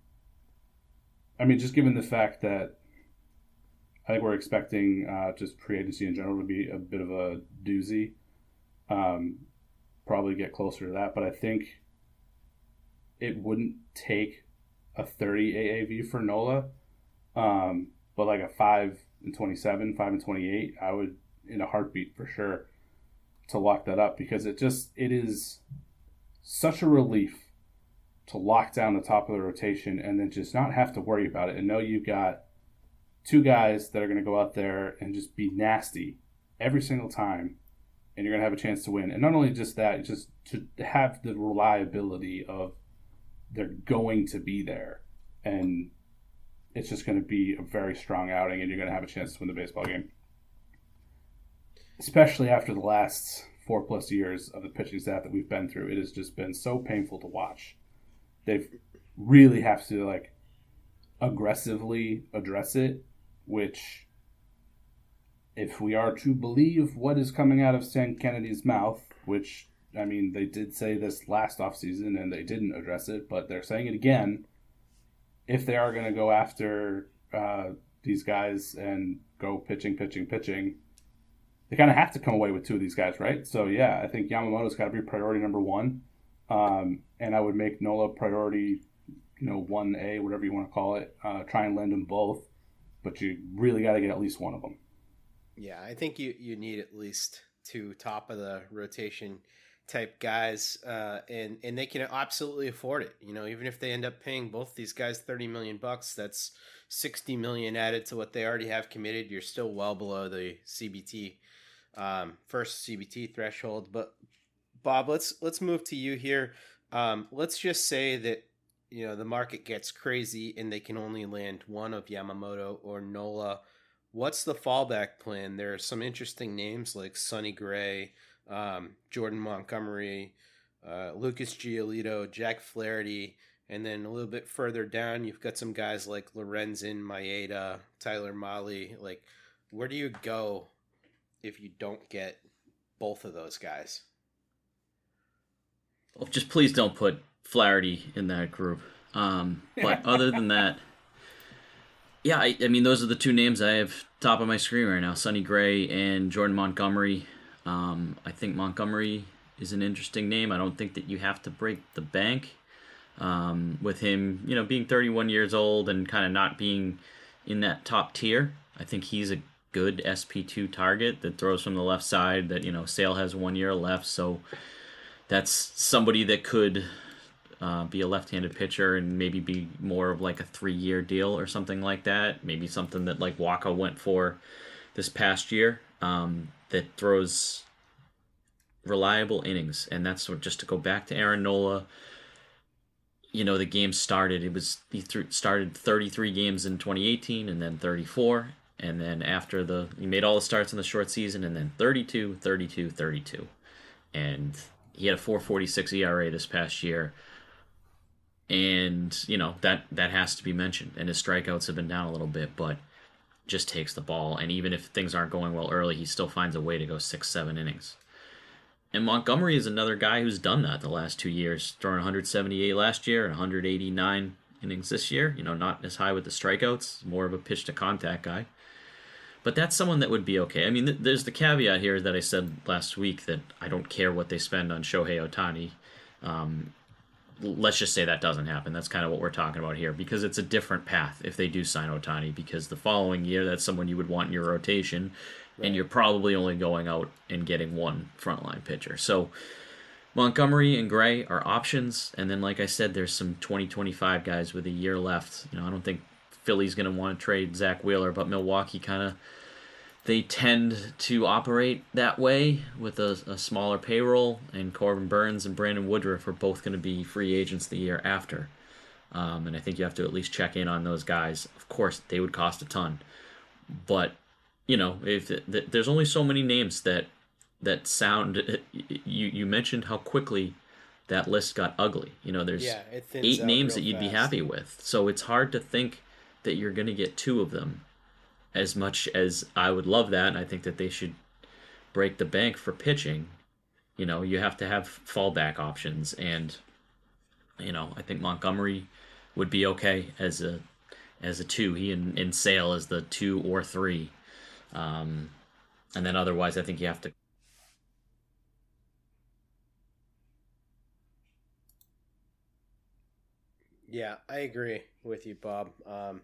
F: I mean, just given the fact that I think we're expecting uh, just pre agency in general to be a bit of a doozy. Um, probably get closer to that, but I think it wouldn't take a 30 AAV for Nola, um, but like a 5 and 27, 5 and 28, I would in a heartbeat for sure to lock that up because it just it is such a relief to lock down the top of the rotation and then just not have to worry about it and know you've got two guys that are going to go out there and just be nasty every single time, and you're going to have a chance to win. And not only just that, just to have the reliability of they're going to be there, and it's just going to be a very strong outing, and you're going to have a chance to win the baseball game. Especially after the last four plus years of the pitching staff that we've been through, it has just been so painful to watch. They've really have to like aggressively address it which, if we are to believe what is coming out of Sam Kennedy's mouth, which, I mean, they did say this last offseason and they didn't address it, but they're saying it again. If they are going to go after uh, these guys and go pitching, pitching, pitching, they kind of have to come away with two of these guys, right? So, yeah, I think Yamamoto's got to be priority number one. Um, and I would make Nola priority, you know, 1A, whatever you want to call it. Uh, try and lend them both but you really got to get at least one of them.
E: Yeah, I think you you need at least two top of the rotation type guys, uh, and and they can absolutely afford it. You know, even if they end up paying both these guys thirty million bucks, that's sixty million added to what they already have committed. You're still well below the CBT um, first CBT threshold. But Bob, let's let's move to you here. Um, let's just say that you know the market gets crazy and they can only land one of Yamamoto or Nola. What's the fallback plan? There are some interesting names like Sonny Gray, um, Jordan Montgomery, uh, Lucas Giolito, Jack Flaherty, and then a little bit further down, you've got some guys like Lorenzen, Maeda, Tyler Mahle. Like, where do you go if you don't get both of those guys?
G: Well, just please don't put Flaherty in that group. Um, but other than that, yeah, I, I, mean, those are the two names I have top of my screen right now: Sonny Gray and Jordan Montgomery. Um, I think Montgomery is an interesting name. I don't think that you have to break the bank um, with him. You know, being 31 years old and kind of not being in that top tier. I think he's a good SP2 target that throws from the left side. That you know, Sale has one year left, so that's somebody that could uh, be a left-handed pitcher, and maybe be more of like a three-year deal or something like that. Maybe something that like Wacha went for this past year um, that throws reliable innings, and that's what, just to go back to Aaron Nola. You know, the game started. It was he started 33 games in 2018, and then 34, and then after the he made all the starts in the short season, and then 32, 32, 32, and he had a 4.46 ERA this past year. And you know that that has to be mentioned. And his strikeouts have been down a little bit, but just takes the ball. And even if things aren't going well early, he still finds a way to go six, seven innings. And Montgomery is another guy who's done that the last two years, throwing 178 last year and 189 innings this year. You know, not as high with the strikeouts, more of a pitch to contact guy. But that's someone that would be okay. I mean, th- there's the caveat here that I said last week that I don't care what they spend on Shohei Ohtani. Um, let's just say that doesn't happen. That's kind of what we're talking about here because it's a different path if they do sign Ohtani because the following year that's someone you would want in your rotation right. and you're probably only going out and getting one frontline pitcher. So Montgomery and Gray are options and then like I said there's some 2025 guys with a year left. You know, I don't think Philly's going to want to trade Zack Wheeler, but Milwaukee kind of they tend to operate that way with a, a, smaller payroll, and Corbin Burnes and Brandon Woodruff are both going to be free agents the year after. Um, and I think you have to at least check in on those guys. Of course, they would cost a ton, but you know, if it, there's only so many names that that sound. You you mentioned how quickly that list got ugly. You know, there's
E: yeah,
G: eight names that you'd fast. be happy with, so it's hard to think that you're going to get two of them as much as I would love that, and I think that they should break the bank for pitching, you know, you have to have fallback options. And, you know, I think Montgomery would be okay as a as a two. He and, Sale as the two or three. Um, and then otherwise, I think you have to.
E: Yeah, I agree with you, Bob. Um,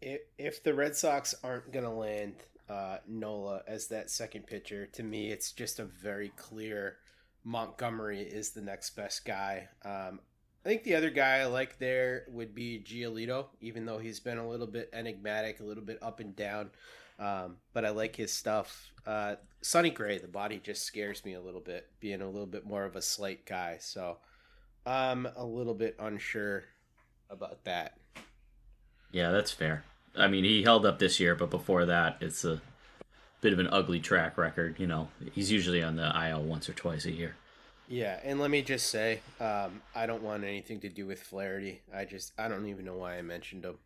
E: if if the Red Sox aren't going to land uh, Nola as that second pitcher, to me, it's just a very clear Montgomery is the next best guy. Um, I think the other guy I like there would be Giolito, even though he's been a little bit enigmatic, a little bit up and down. Um, but I like his stuff. Uh, Sonny Gray, the body just scares me a little bit, being a little bit more of a slight guy. So I'm a little bit unsure about that.
G: Yeah, that's fair. I mean, he held up this year, but before that, it's a bit of an ugly track record. You know, he's usually on the IL once or twice a year.
E: Yeah, and let me just say, um, I don't want anything to do with Flaherty. I just, I don't even know why I mentioned him.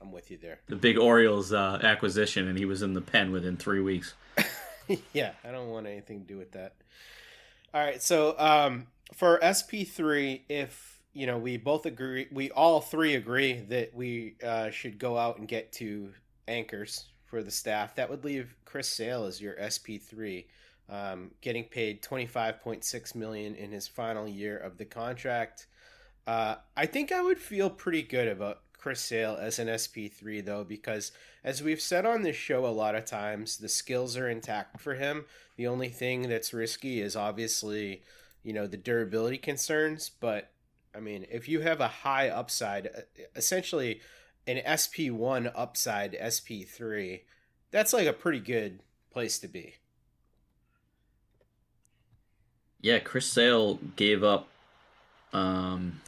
E: I'm with you there.
G: The big Orioles uh, acquisition, and he was in the pen within three weeks.
E: yeah, I don't want anything to do with that. All right, so um, for SP3, if you know, we both agree, we all three agree that we uh, should go out and get two anchors for the staff. That would leave Chris Sale as your SP3, um, getting paid 25.6 million in his final year of the contract. Uh, I think I would feel pretty good about Chris Sale as an SP3 though, because as we've said on this show a lot of times, the skills are intact for him. The only thing that's risky is obviously, you know, the durability concerns, but I mean, if you have a high upside, essentially an SP1 upside SP3, that's like a pretty good place to be.
G: Yeah, Chris Sale gave up um,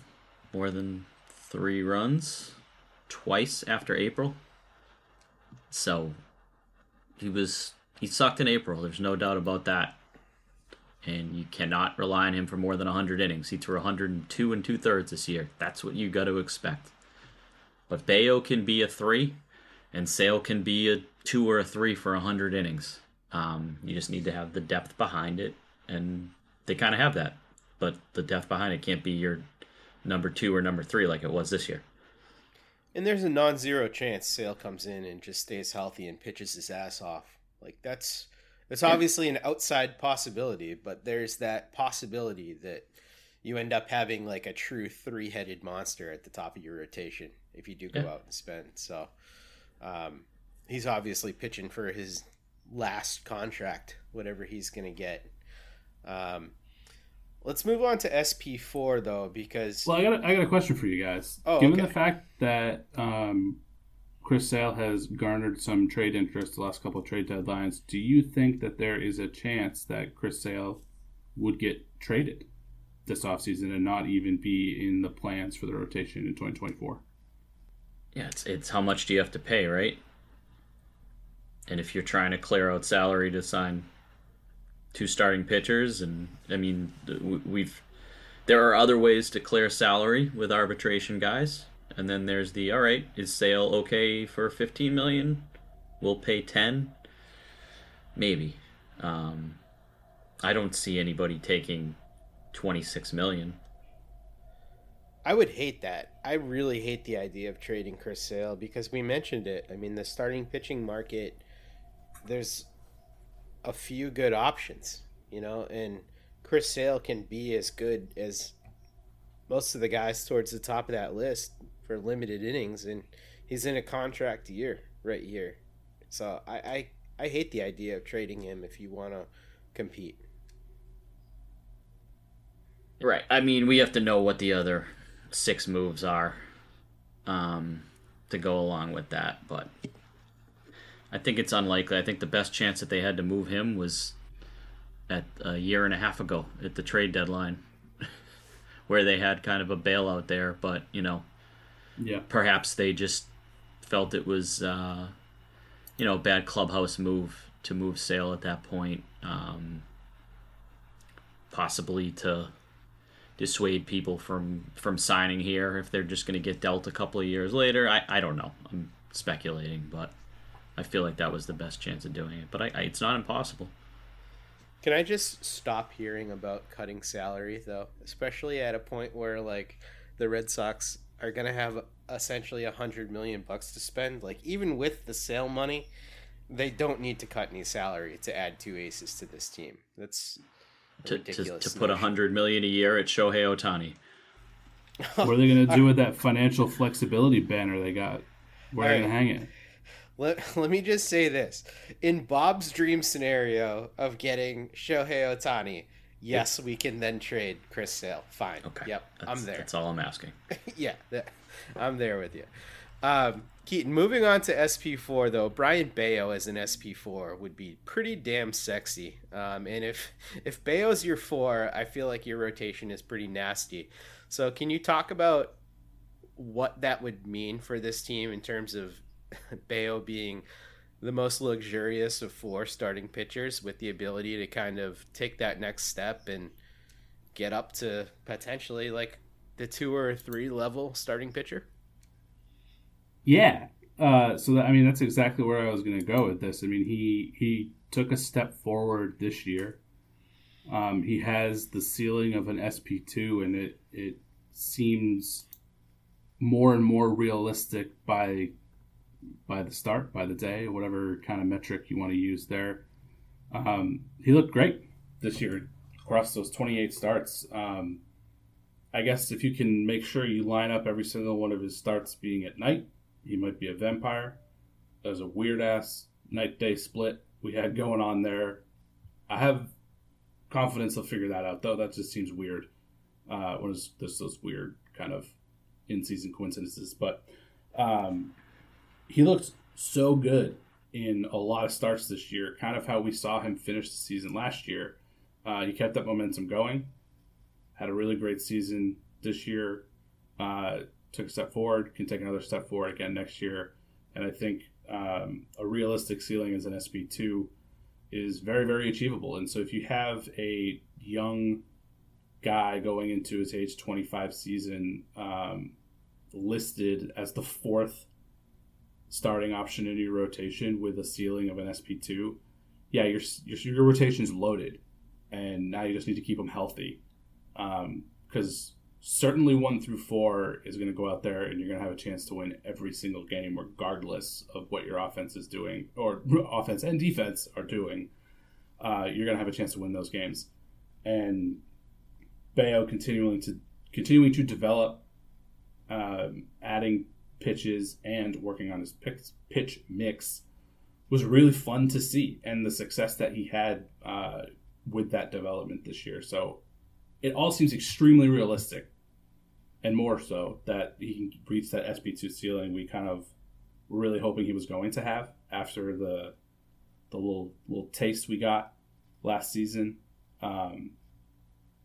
G: more than three runs twice after April. So he was he sucked in April. There's no doubt about that and you cannot rely on him for more than 100 innings. He threw 102 and two thirds this year. That's what you got to expect. But Bello can be a three, and Sale can be a two or a three for 100 innings. Um, you just need to have the depth behind it, and they kind of have that. But the depth behind it can't be your number two or number three like it was this year.
E: And there's a non-zero chance Sale comes in and just stays healthy and pitches his ass off. Like that's it's obviously an outside possibility, but there's that possibility that you end up having like a true three-headed monster at the top of your rotation if you do go yeah. out and spend. So um, he's obviously pitching for his last contract, whatever he's going to get. Um, Let's move on to SP4 though, because
F: Well, I got a, I got a question for you guys.
E: Oh,
F: Given
E: okay.
F: the fact that um, Chris Sale has garnered some trade interest the last couple of trade deadlines, do you think that there is a chance that Chris Sale would get traded this offseason and not even be in the plans for the rotation in 2024?
G: Yeah, it's it's how much do you have to pay, right? And if you're trying to clear out salary to sign two starting pitchers, and I mean, we've there are other ways to clear salary with arbitration guys, and then there's the all right, is Sale okay for 15 million? We'll pay 10, maybe. Um, I don't see anybody taking 26 million.
E: I would hate that. I really hate the idea of trading Chris Sale because we mentioned it. I mean, the starting pitching market, there's a few good options, you know, and Chris Sale can be as good as most of the guys towards the top of that list for limited innings, and he's in a contract year right here. So I, I, I hate the idea of trading him if you want to compete.
G: Right. I mean, we have to know what the other six moves are um, to go along with that, but I think it's unlikely. I think the best chance that they had to move him was at a year and a half ago at the trade deadline, where they had kind of a bailout there. But you know,
F: Yeah.
G: perhaps they just felt it was, uh, you know, a bad clubhouse move to move Sale at that point. Um, possibly to dissuade people from from signing here if they're just going to get dealt a couple of years later. I, I don't know. I'm speculating, but I feel like that was the best chance of doing it. But I, I, it's not impossible.
E: Can I just stop hearing about cutting salary though, especially at a point where like the Red Sox are going to have essentially a hundred million bucks to spend? Like even with the Sale money, they don't need to cut any salary to add two aces to this team. That's
G: To, to,
E: ridiculous.
G: to put a hundred million a year at Shohei Ohtani.
F: What are they going to do with that financial flexibility banner they got? Where are they
E: All
F: going to hang it?
E: Let, let me just say this. In Bob's dream scenario of getting Shohei Ohtani, yes, we can then trade Chris Sale. Fine.
G: Okay.
E: Yep.
G: That's,
E: I'm there.
G: That's all I'm asking.
E: yeah, that, I'm there with you. Um, Keaton, moving on to SP4 though, Brayan Bello as an SP4 would be pretty damn sexy. Um, and if if Bello's your four, I feel like your rotation is pretty nasty. So can you talk about what that would mean for this team in terms of Bayo being the most luxurious of four starting pitchers with the ability to kind of take that next step and get up to potentially like the two or three level starting pitcher?
F: Yeah. Uh, so that, I mean, that's exactly where I was going to go with this. I mean, he he took a step forward this year. Um, he has the ceiling of an SP two, and it it seems more and more realistic by by the start, by the day, whatever kind of metric you want to use there. Um, he looked great this year across those 28 starts. Um, I guess if you can make sure you line up every single one of his starts being at night, he might be a vampire. There's a weird ass night day split we had going on there. I have confidence they'll figure that out, though. That just seems weird. Uh, when there's, there's those weird kind of in season coincidences. But um, he looked so good in a lot of starts this year, kind of how we saw him finish the season last year. Uh, he kept that momentum going, had a really great season this year, uh, took a step forward, can take another step forward again next year. And I think um, a realistic ceiling as an SP2 is very, very achievable. And so if you have a young guy going into his age 25 season um, listed as the fourth starting option in your rotation with a ceiling of an SP2, yeah, your, your, your rotation's loaded. And now you just need to keep them healthy. Because certainly one through four is going to go out there and you're going to have a chance to win every single game, regardless of what your offense is doing, or offense and defense are doing. Uh, you're going to have a chance to win those games. And Bello continuing to continuing to develop, um, adding pitches and working on his pitch, mix was really fun to see, and the success that he had uh, with that development this year. So it all seems extremely realistic, and more so that he can reach that SP two ceiling. We kind of were really hoping he was going to have after the the little little taste we got last season. Um,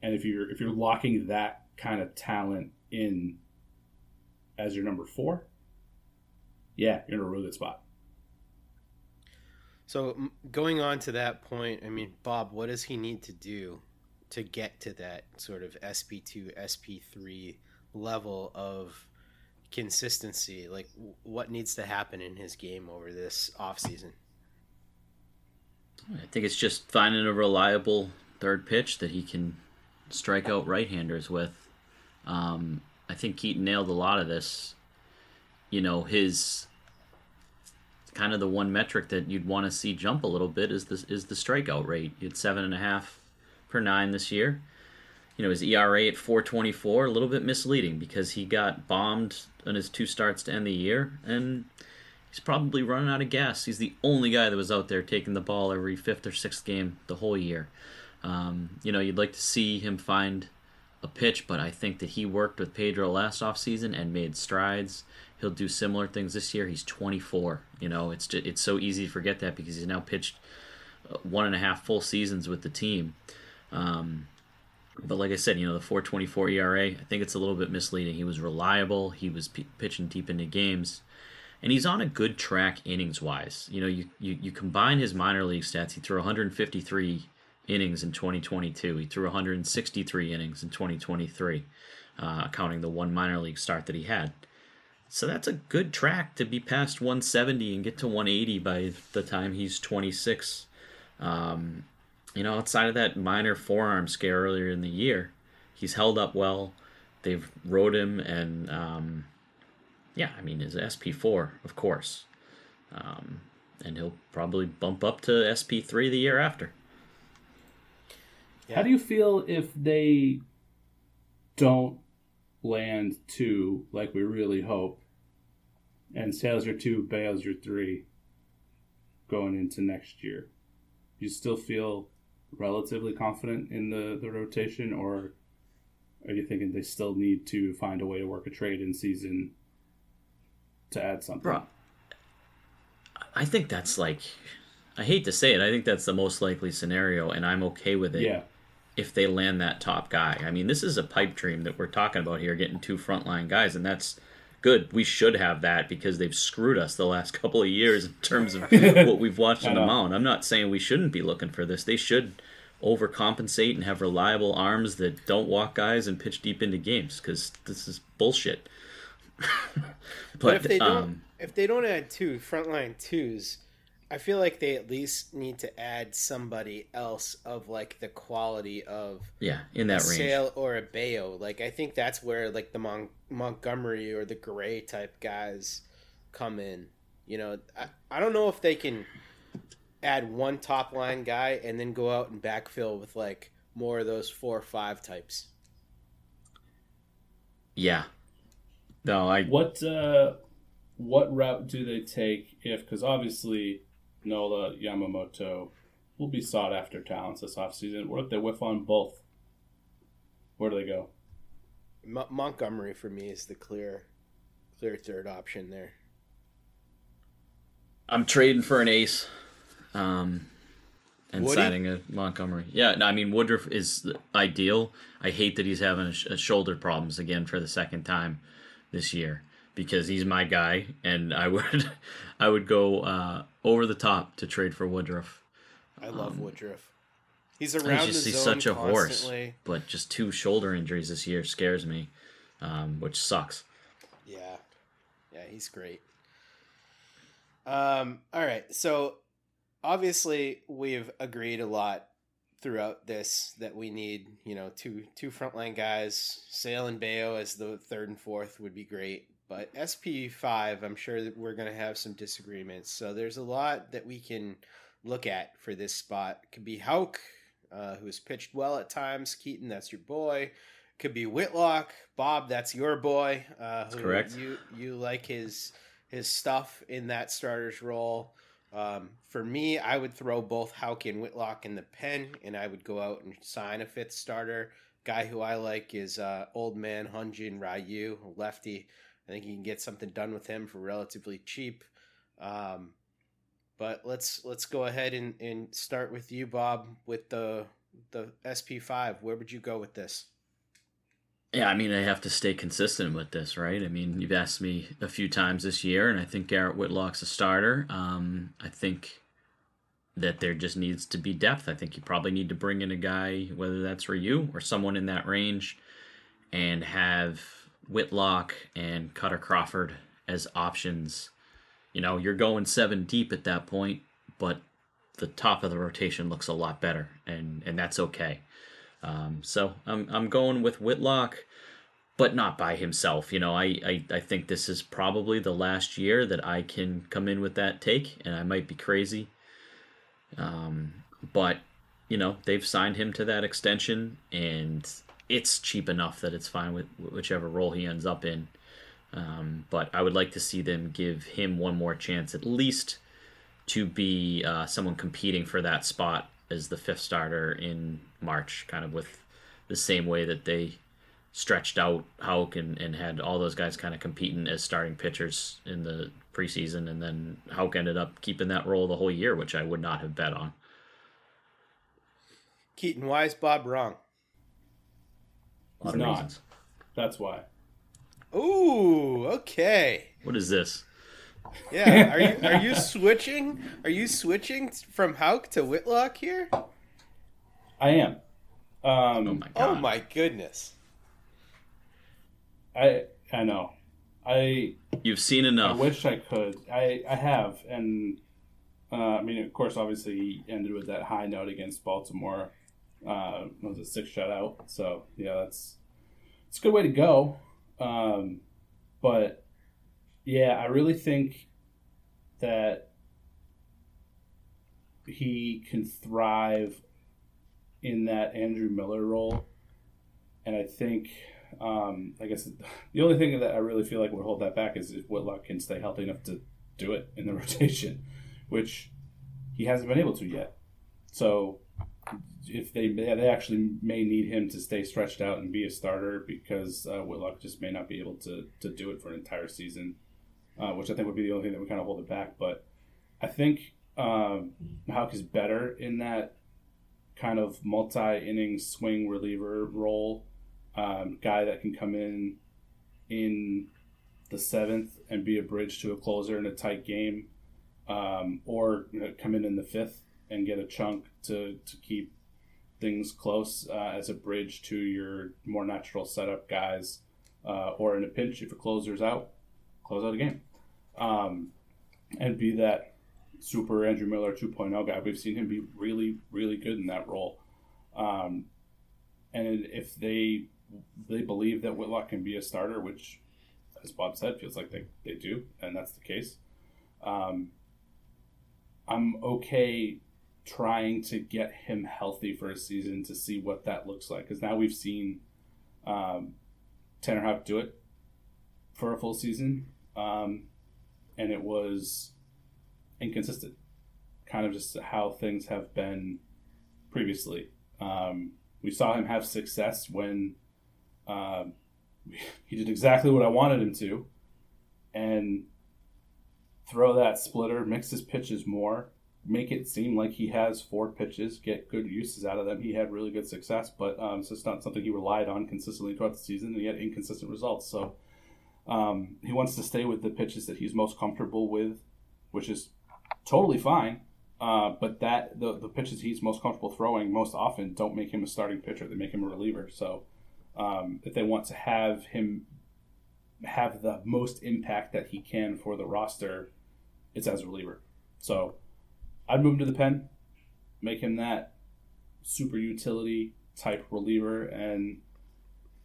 F: and if you're if you're locking that kind of talent in as your number four, yeah, you're in a really good spot.
E: So going on to that point, I mean, Bob, what does he need to do to get to that sort of SP2, SP3 level of consistency? Like, what needs to happen in his game over this offseason?
G: I think it's just finding a reliable third pitch that he can strike out right-handers with. Um, I think Keaton nailed a lot of this. You know, his kind of the one metric that you'd want to see jump a little bit is the is the strikeout rate. Had seven and a half per nine this year. You know, his ERA at 4.24, a little bit misleading because he got bombed on his two starts to end the year, and he's probably running out of gas. He's the only guy that was out there taking the ball every fifth or sixth game the whole year. Um, you know, you'd like to see him find a pitch, but I think that he worked with Pedro last offseason and made strides. He'll do similar things this year. He's 24. You know, it's just, it's so easy to forget that because he's now pitched uh, one and a half full seasons with the team. Um, but like I said, you know, the 424 ERA, I think it's a little bit misleading. He was reliable. He was p- pitching deep into games. And he's on a good track innings wise. You know, you, you, you combine his minor league stats. He threw 153 innings in 2022. He threw 163 innings in 2023, uh, counting the one minor league start that he had. So that's a good track to be past 170 and get to 180 by the time he's 26. Um, you know, outside of that minor forearm scare earlier in the year, he's held up well. They've rode him, and um, yeah, I mean, his SP4, of course. Um, and he'll probably bump up to SP3 the year after.
F: Yeah. How do you feel if they don't land two like we really hope, and Sale's your two, Bello's your three, going into next year? You still feel relatively confident in the, the rotation, or are you thinking they still need to find a way to work a trade in season to add something?
G: Bro, I think that's like, I hate to say it, I think that's the most likely scenario, and I'm okay with it.
F: Yeah
G: if they land that top guy. I mean, this is a pipe dream that we're talking about here, getting two frontline guys, and that's good. We should have that because they've screwed us the last couple of years in terms of what we've watched on the mound. I'm not saying we shouldn't be looking for this. They should overcompensate and have reliable arms that don't walk guys and pitch deep into games because this is bullshit.
E: but, but, if they don't, um, if they don't add two frontline twos, I feel like they at least need to add somebody else of like the quality of
G: yeah in that range
E: Sale or a Bello. Like I think that's where like the Mon- Montgomery or the Gray type guys come in. You know, I, I don't know if they can add one top line guy and then go out and backfill with like more of those four or five types.
G: Yeah. No, I
F: what uh what route do they take if because obviously Nola, Yamamoto will be sought after talents this offseason. What if they whiff on both? Where do they go?
E: M- Montgomery for me is the clear, clear third option there.
G: I'm trading for an ace, um, and Woody? signing a Montgomery. Yeah, I mean Woodruff is ideal. I hate that he's having a, sh- a shoulder problems again for the second time this year because he's my guy, and I would I would go uh, over the top to trade for Woodruff.
E: I love um, Woodruff. He's around
G: he's,
E: the
G: he's
E: zone
G: such a
E: constantly.
G: horse, but just two shoulder injuries this year scares me, um, which sucks.
E: Yeah, yeah, he's great. Um, all right, so obviously we've agreed a lot throughout this that we need, you know, two two frontline guys. Sale and Bello as the third and fourth would be great. But SP5, I'm sure that we're going to have some disagreements. So there's a lot that we can look at for this spot. It could be Houck, uh, who has pitched well at times. Keaton, that's your boy. Could be Whitlock. Bob, that's your boy. Uh,
G: that's correct.
E: You you like his his stuff in that starter's role. Um, for me, I would throw both Houck and Whitlock in the pen, and I would go out and sign a fifth starter guy who I like is uh, old man Hyun-Jin Ryu, lefty. I think you can get something done with him for relatively cheap. Um, but let's let's go ahead and, and start with you, Bob, with the the SP five. Where would you go with this?
G: Yeah, I mean, I have to stay consistent with this, right? I mean, you've asked me a few times this year, and I think Garrett Whitlock's a starter. Um, I think that there just needs to be depth. I think you probably need to bring in a guy, whether that's for you or someone in that range, and have Whitlock and Kutter Crawford as options. You know, you're going seven deep at that point, but the top of the rotation looks a lot better, and and that's okay. Um, so I'm I'm going with Whitlock, but not by himself. You know, I, I I think this is probably the last year that I can come in with that take, and I might be crazy. Um, but you know, they've signed him to that extension, and it's cheap enough that it's fine with whichever role he ends up in. Um, but I would like to see them give him one more chance, at least to be uh, someone competing for that spot as the fifth starter in March, kind of with the same way that they stretched out Houck and, and had all those guys kind of competing as starting pitchers in the preseason, and then Houck ended up keeping that role the whole year, which I would not have bet on.
E: Keaton, why is Bob wrong?
F: He's not. Reasons. That's why.
E: Ooh, okay.
G: What is this?
E: Yeah, are you are you switching? Are you switching from Houck to Whitlock here?
F: I am. Um,
E: oh my god! Oh my goodness!
F: I I know. I
G: you've seen enough.
F: I wish I could. I I have, and uh, I mean, of course, obviously, he ended with that high note against Baltimore. Uh, was a six shutout. So yeah, that's it's a good way to go. Um, but yeah, I really think that he can thrive in that Andrew Miller role, and I think um, I guess the only thing that I really feel like would hold that back is if Whitlock can stay healthy enough to do it in the rotation, which he hasn't been able to yet. So if they they actually may need him to stay stretched out and be a starter because uh, Whitlock just may not be able to to do it for an entire season, uh, which I think would be the only thing that would kind of hold it back. But I think um, is better in that kind of multi-inning swing reliever role um, guy that can come in in the seventh and be a bridge to a closer in a tight game, um, or you know, come in in the fifth and get a chunk to, to keep things close uh, as a bridge to your more natural setup guys, uh, or in a pinch if a closer's out, close out a game, um, and be that super Andrew Miller 2.0 guy. We've seen him be really, really good in that role. Um, and if they they believe that Whitlock can be a starter, which, as Bob said, feels like they, they do, and that's the case. Um, I'm okay trying to get him healthy for a season to see what that looks like. Because now we've seen um, Tanner Houck do it for a full season, um, and it was inconsistent. Kind of just how things have been previously. Um, we saw him have success when um, he did exactly what I wanted him to, and throw that splitter, mix his pitches more, make it seem like he has four pitches, get good uses out of them. He had really good success, but um, it's just not something he relied on consistently throughout the season, and he had inconsistent results. So um, he wants to stay with the pitches that he's most comfortable with, which is totally fine. Uh, but that the, the pitches he's most comfortable throwing most often don't make him a starting pitcher; they make him a reliever. So um, if they want to have him have the most impact that he can for the roster, it's as a reliever. So I'd move him to the pen, make him that super utility type reliever, and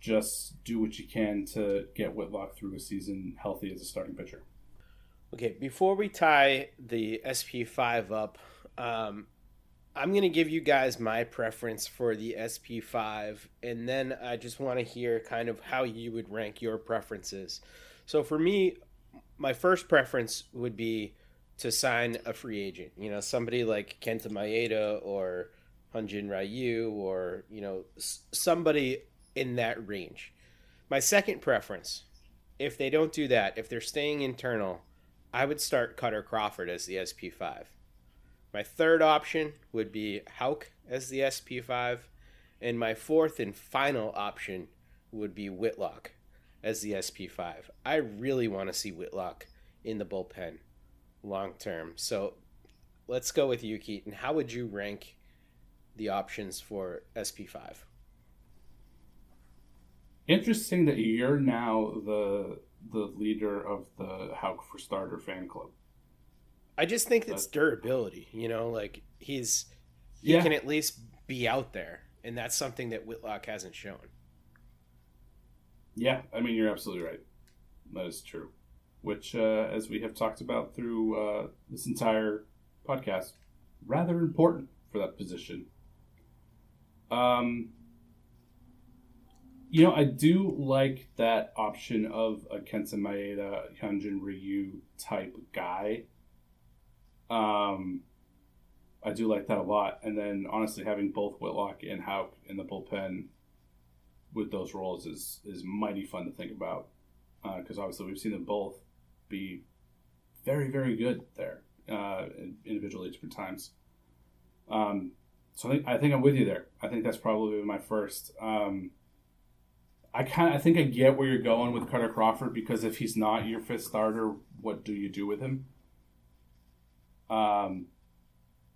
F: just do what you can to get Whitlock through a season healthy as a starting pitcher.
E: Okay, before we tie the SP5 up, um, I'm going to give you guys my preference for the SP5, and then I just want to hear kind of how you would rank your preferences. So for me, my first preference would be to sign a free agent. You know, somebody like Kenta Maeda or Hyun-Jin Ryu or, you know, somebody in that range. My second preference, if they don't do that, if they're staying internal, I would start Kutter Crawford as the SP5. My third option would be Houck as the SP5. And my fourth and final option would be Whitlock as the SP5. I really want to see Whitlock in the bullpen long term. So let's go with you, Keaton. How would you rank the options for SP5?
F: Interesting that you're now the the leader of the Houck for Starter fan club.
E: I just think it's durability. You know, like he's he
F: Yeah.
E: can at least be out there, and that's something that Whitlock hasn't shown.
F: Yeah, I mean you're absolutely right. That is true. Which, uh, as we have talked about through uh, this entire podcast, rather important for that position. Um, you know, I do like that option of a Kenta Maeda, Hyunjin Ryu type guy. Um, I do like that a lot. And then, honestly, having both Whitlock and Houck in the bullpen with those roles is is mighty fun to think about because obviously we've seen them both be very very good there uh, individually at different times. Um, so I think, I think I'm with you there. I think that's probably my first. Um, I kind I think I get where you're going with Kutter Crawford because if he's not your fifth starter, what do you do with him? Um,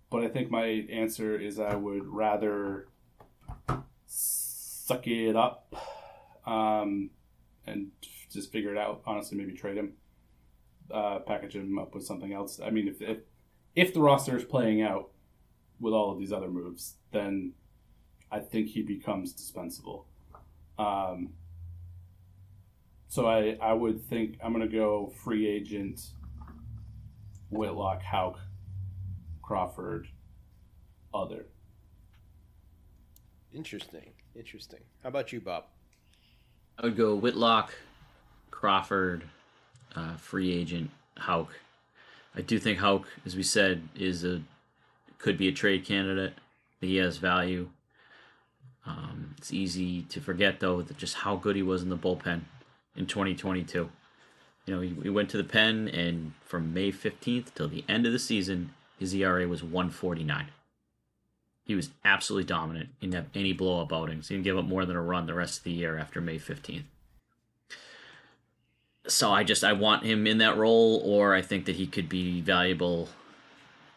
F: but I think my answer is I would rather suck it up um, and just figure it out. Honestly, maybe trade him, uh, package him up with something else. I mean, if, if if the roster is playing out with all of these other moves, then I think he becomes dispensable. Um, so I I would think I'm gonna go free agent Whitlock, Houck, Crawford, other.
E: Interesting. Interesting. How about you, Bob?
G: I would go Whitlock, Crawford, uh, free agent Houck. I do think Houck, as we said, is a could be a trade candidate. He has value. Um, it's easy to forget though that just how good he was in the bullpen in 2022. You know, he, he went to the pen, and from May 15th till the end of the season, his ERA was 149. He was absolutely dominant. He didn't have any blow up outings. He didn't give up more than a run the rest of the year after May 15th. So I just I want him in that role, or I think that he could be valuable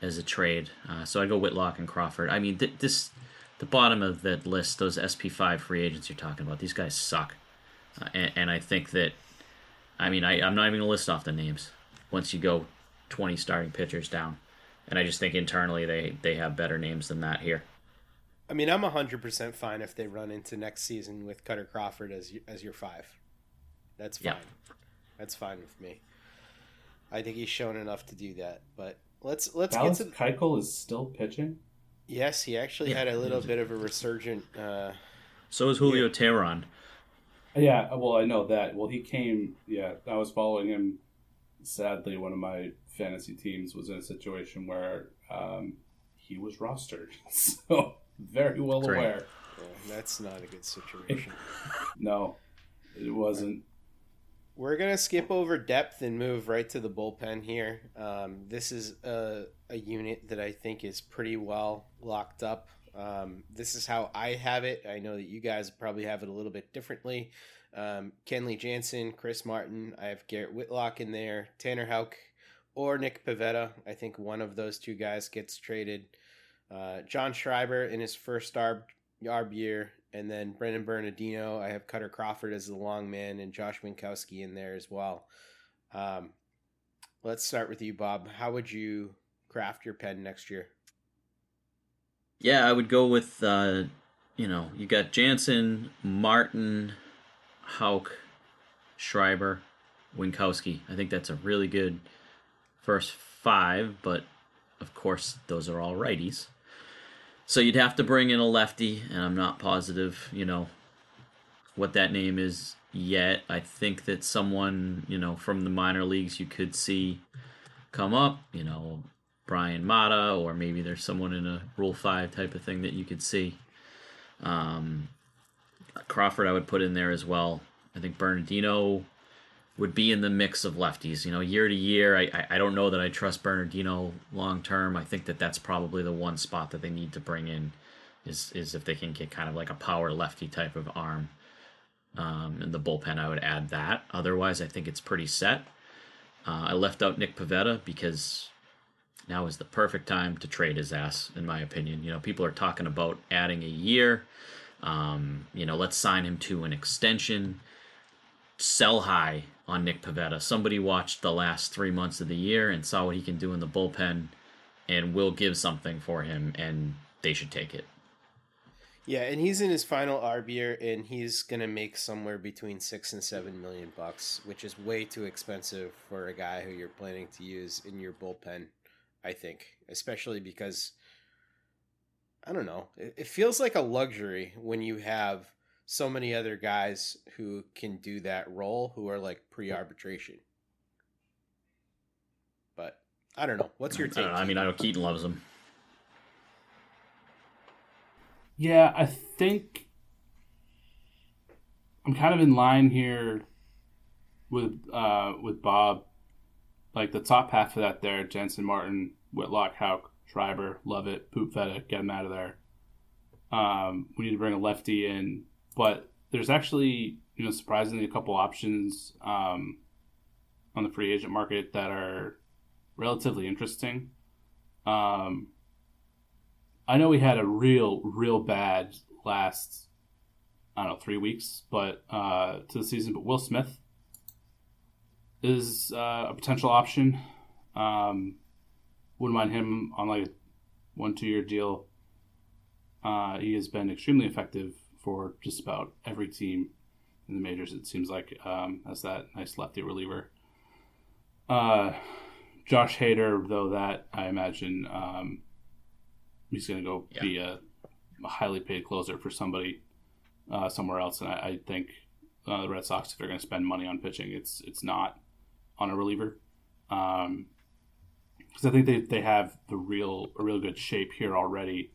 G: as a trade. Uh, so I go Whitlock and Crawford. I mean, th- this the bottom of that list, those SP5 free agents you're talking about, these guys suck. Uh, and, and I think that, I mean, I, I'm not even going to list off the names once you go 20 starting pitchers down. And I just think internally they, they have better names than that here.
E: I mean, I'm 100% fine if they run into next season with Kutter Crawford as as your five. That's fine.
G: Yeah.
E: That's fine with me. I think he's shown enough to do that. But let's let's
F: Dallas
E: get to
F: Keuchel is still pitching.
E: Yes, he actually had a little bit of a resurgent uh
G: So is Julio Teheran.
F: Yeah, well, I know that. Well, he came. Yeah, I was following him. Sadly, one of my fantasy teams was in a situation where um, he was rostered, so very well
G: Great.
F: aware.
E: yeah, that's not a good situation.
F: No, it wasn't.
E: We're gonna skip over depth and move right to the bullpen here. Um, this is a, a unit that I think is pretty well locked up. Um, this is how I have it. I know that you guys probably have it a little bit differently. Um, Kenley Jansen, Chris Martin. I have Garrett Whitlock in there, Tanner Houck, or Nick Pivetta. I think one of those two guys gets traded. Uh, John Schreiber in his first arb, arb year, and then Brennan Bernardino. I have Kutter Crawford as the long man, and Josh Winckowski in there as well. Um, let's start with you, Bob. How would you craft your pen next year?
G: Yeah, I would go with, uh, you know, you got Jansen, Martin, Houck, Schreiber, Winckowski. I think that's a really good first five, but of course, those are all righties. So you'd have to bring in a lefty, and I'm not positive, you know, what that name is yet. I think that someone, you know, from the minor leagues you could see come up, you know, Bryan Mata, or maybe there's someone in a Rule 5 type of thing that you could see. Um, Crawford, I would put in there as well. I think Bernardino would be in the mix of lefties. You know, year to year, I I, don't know that I trust Bernardino long term. I think that that's probably the one spot that they need to bring in is is if they can get kind of like a power lefty type of arm. Um, in the bullpen, I would add that. Otherwise, I think it's pretty set. Uh, I left out Nick Pivetta because now is the perfect time to trade his ass, in my opinion. You know, people are talking about adding a year. Um, you know, let's sign him to an extension. Sell high on Nick Pivetta. Somebody watched the last three months of the year and saw what he can do in the bullpen and will give something for him, and they should take it.
E: Yeah, and he's in his final ARB year, and he's gonna make somewhere between six and seven million bucks, which is way too expensive for a guy who you're planning to use in your bullpen. I think, especially because I don't know, it, it feels like a luxury when you have so many other guys who can do that role who are like pre-arbitration. But I don't know. What's your
G: I,
E: take?
G: don't I mean, I know Keaton loves him.
F: Yeah, I think I'm kind of in line here with uh, with Bob. Like the top half of that there, Jansen Martin, Whitlock, Houck, Schreiber, Lovett, Poop Feta, get them out of there. Um, we need to bring a lefty in, but there's actually, you know, surprisingly a couple options um, on the free agent market that are relatively interesting. Um, I know we had a real, real bad last, I don't know, three weeks, but uh, to the season. But Will Smith is uh, a potential option. Um, wouldn't mind him on like a one, two year deal. Uh, he has been extremely effective for just about every team in the majors. It seems like um, as that nice lefty reliever. Uh, Josh Hader, though, that I imagine. Um, he's going to go
G: Yeah.
F: be a, a highly paid closer for somebody uh, somewhere else. And I, I think uh, the Red Sox, if they're going to spend money on pitching, it's it's not on a reliever. Um, because I think they, they have the real a real good shape here already,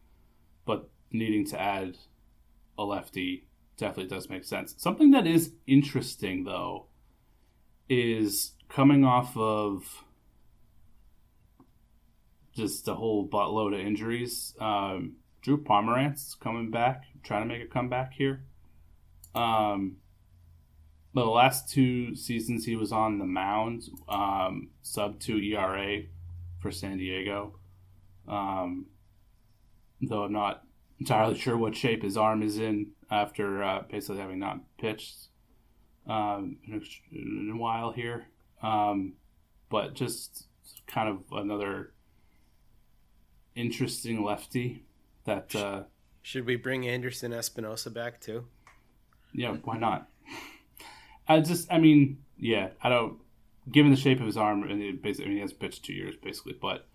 F: but needing to add a lefty definitely does make sense. Something that is interesting though is coming off of just a whole buttload of injuries. Um, Drew Pomeranz coming back, trying to make a comeback here. Um, the last two seasons he was on the mound, um, sub two ERA for San Diego. Um, though I'm not entirely sure what shape his arm is in after uh, basically having not pitched um, in, a, while here. Um, but just kind of another interesting lefty that uh,
E: Should we bring Anderson Espinoza back too?
F: yeah why not i just i mean yeah i don't given the shape of his arm and it basically I mean, he has pitched two years basically but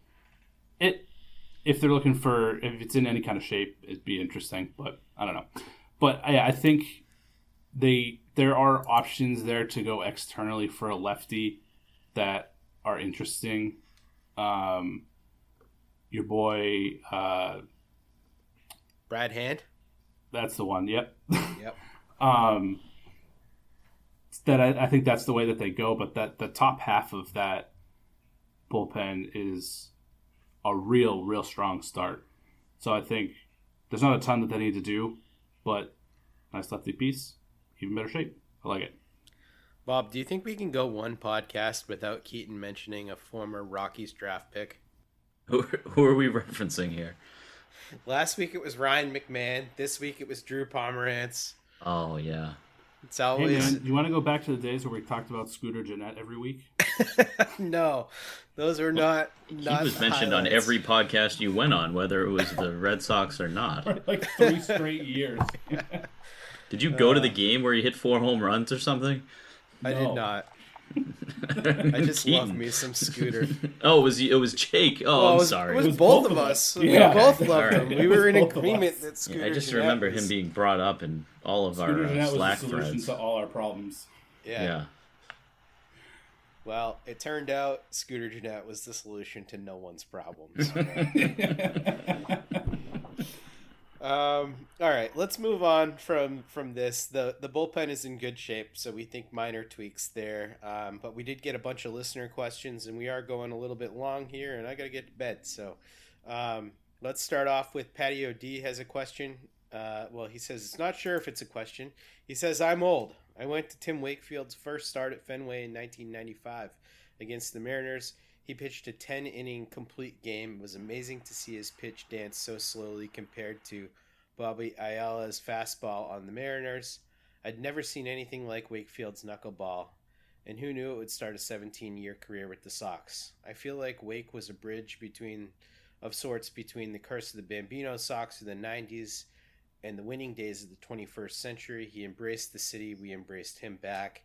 F: it if they're looking for if it's in any kind of shape it'd be interesting but i don't know but I, I think they there are options there to go externally for a lefty that are interesting um your boy uh
E: Brad Hand.
F: that's the one yep
E: Yep.
F: um, that I, I think that's the way that they go. But that the top half of that bullpen is a real, real strong start. So I think there's not a ton that they need to do, but nice lefty piece, even better shape. I like it.
E: Bob, do you think we can go one podcast without Keaton mentioning a former Rockies draft pick?
G: Who, who are we referencing here?
E: Last week it was Ryan McMahon. This week it was Drew Pomeranz.
G: Oh yeah,
E: It's
F: Hey man, you want to go back to the days where we talked about Scooter Gennett every week?
E: no. Those are not. not
G: he was
E: the
G: mentioned on every podcast you went on, whether it was the Red Sox or not.
F: like three straight years.
G: Did you go to
E: Uh,
G: the game where he hit four home runs or something?
E: I
F: No.
E: did not. I just love me some Scooter.
G: Oh, it was it was Jake? Oh,
E: Well,
G: I'm
E: it was,
G: sorry.
E: It was,
F: was
E: both,
F: both
E: of
F: of
E: us.
F: us.
E: We
F: Yeah.
E: both loved
G: All
E: him. We were in agreement
F: us.
E: that
G: Yeah,
E: Scooter.
G: I just
E: Gennett
G: remember
E: was-
G: him being brought up in all of our
F: Scooter
G: uh,
F: Gennett was the
G: Slack
F: solution
G: threads.
F: to all our problems.
E: Yeah.
G: Yeah.
E: Well, it turned out Scooter Gennett was the solution to no one's problems. Um, all right, let's move on from from this. the The bullpen is in good shape, so we think minor tweaks there. Um, but we did get a bunch of listener questions, and we are going a little bit long here, and I got to get to bed. So, um, let's start off with Patio D has a question. Uh, well, he says it's not sure if it's a question. He says I'm old. I went to Tim Wakefield's first start at Fenway in 1995 against the Mariners. He pitched a 10 inning complete game. It was amazing to see his pitch dance so slowly compared to Bobby Ayala's fastball on the Mariners. I'd never seen anything like Wakefield's knuckleball, and who knew it would start a 17 year career with the Sox. I feel like Wake was a bridge between of sorts between the curse of the Bambino Sox of the 90s and the winning days of the 21st century. He embraced the city, we embraced him back.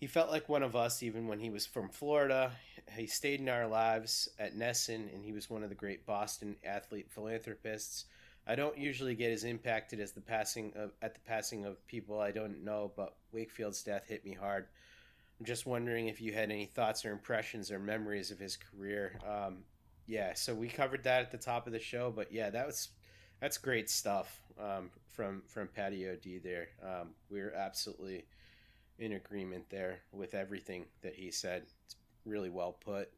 E: He felt like one of us even when he was from Florida. He stayed in our lives at NESN, and he was one of the great Boston athlete philanthropists. I don't usually get as impacted as the passing of at the passing of people I don't know, but Wakefield's death hit me hard. I'm just wondering if you had any thoughts or impressions or memories of his career. Um, yeah, so we covered that at the top of the show, but yeah, that was that's great stuff um, from from Patio D. There, um, we're absolutely in agreement there with everything that he said. It's really well put.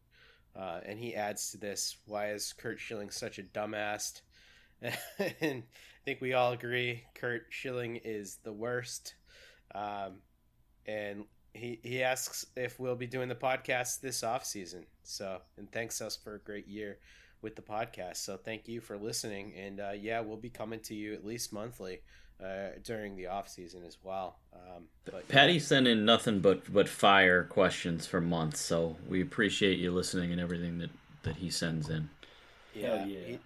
E: Uh, and he adds to this why is Curt Schilling such a dumbass? and I think we all agree Curt Schilling is the worst. Um, and he, he asks if we'll be doing the podcast this off season. So, and thanks us for a great year with the podcast. So, thank you for listening. And uh, yeah, we'll be coming to you at least monthly uh, during the off season as well. Um,
G: but, Patty yeah. sent in nothing but but fire questions for months, so we appreciate you listening and everything that that he sends in.
E: Yeah, yeah.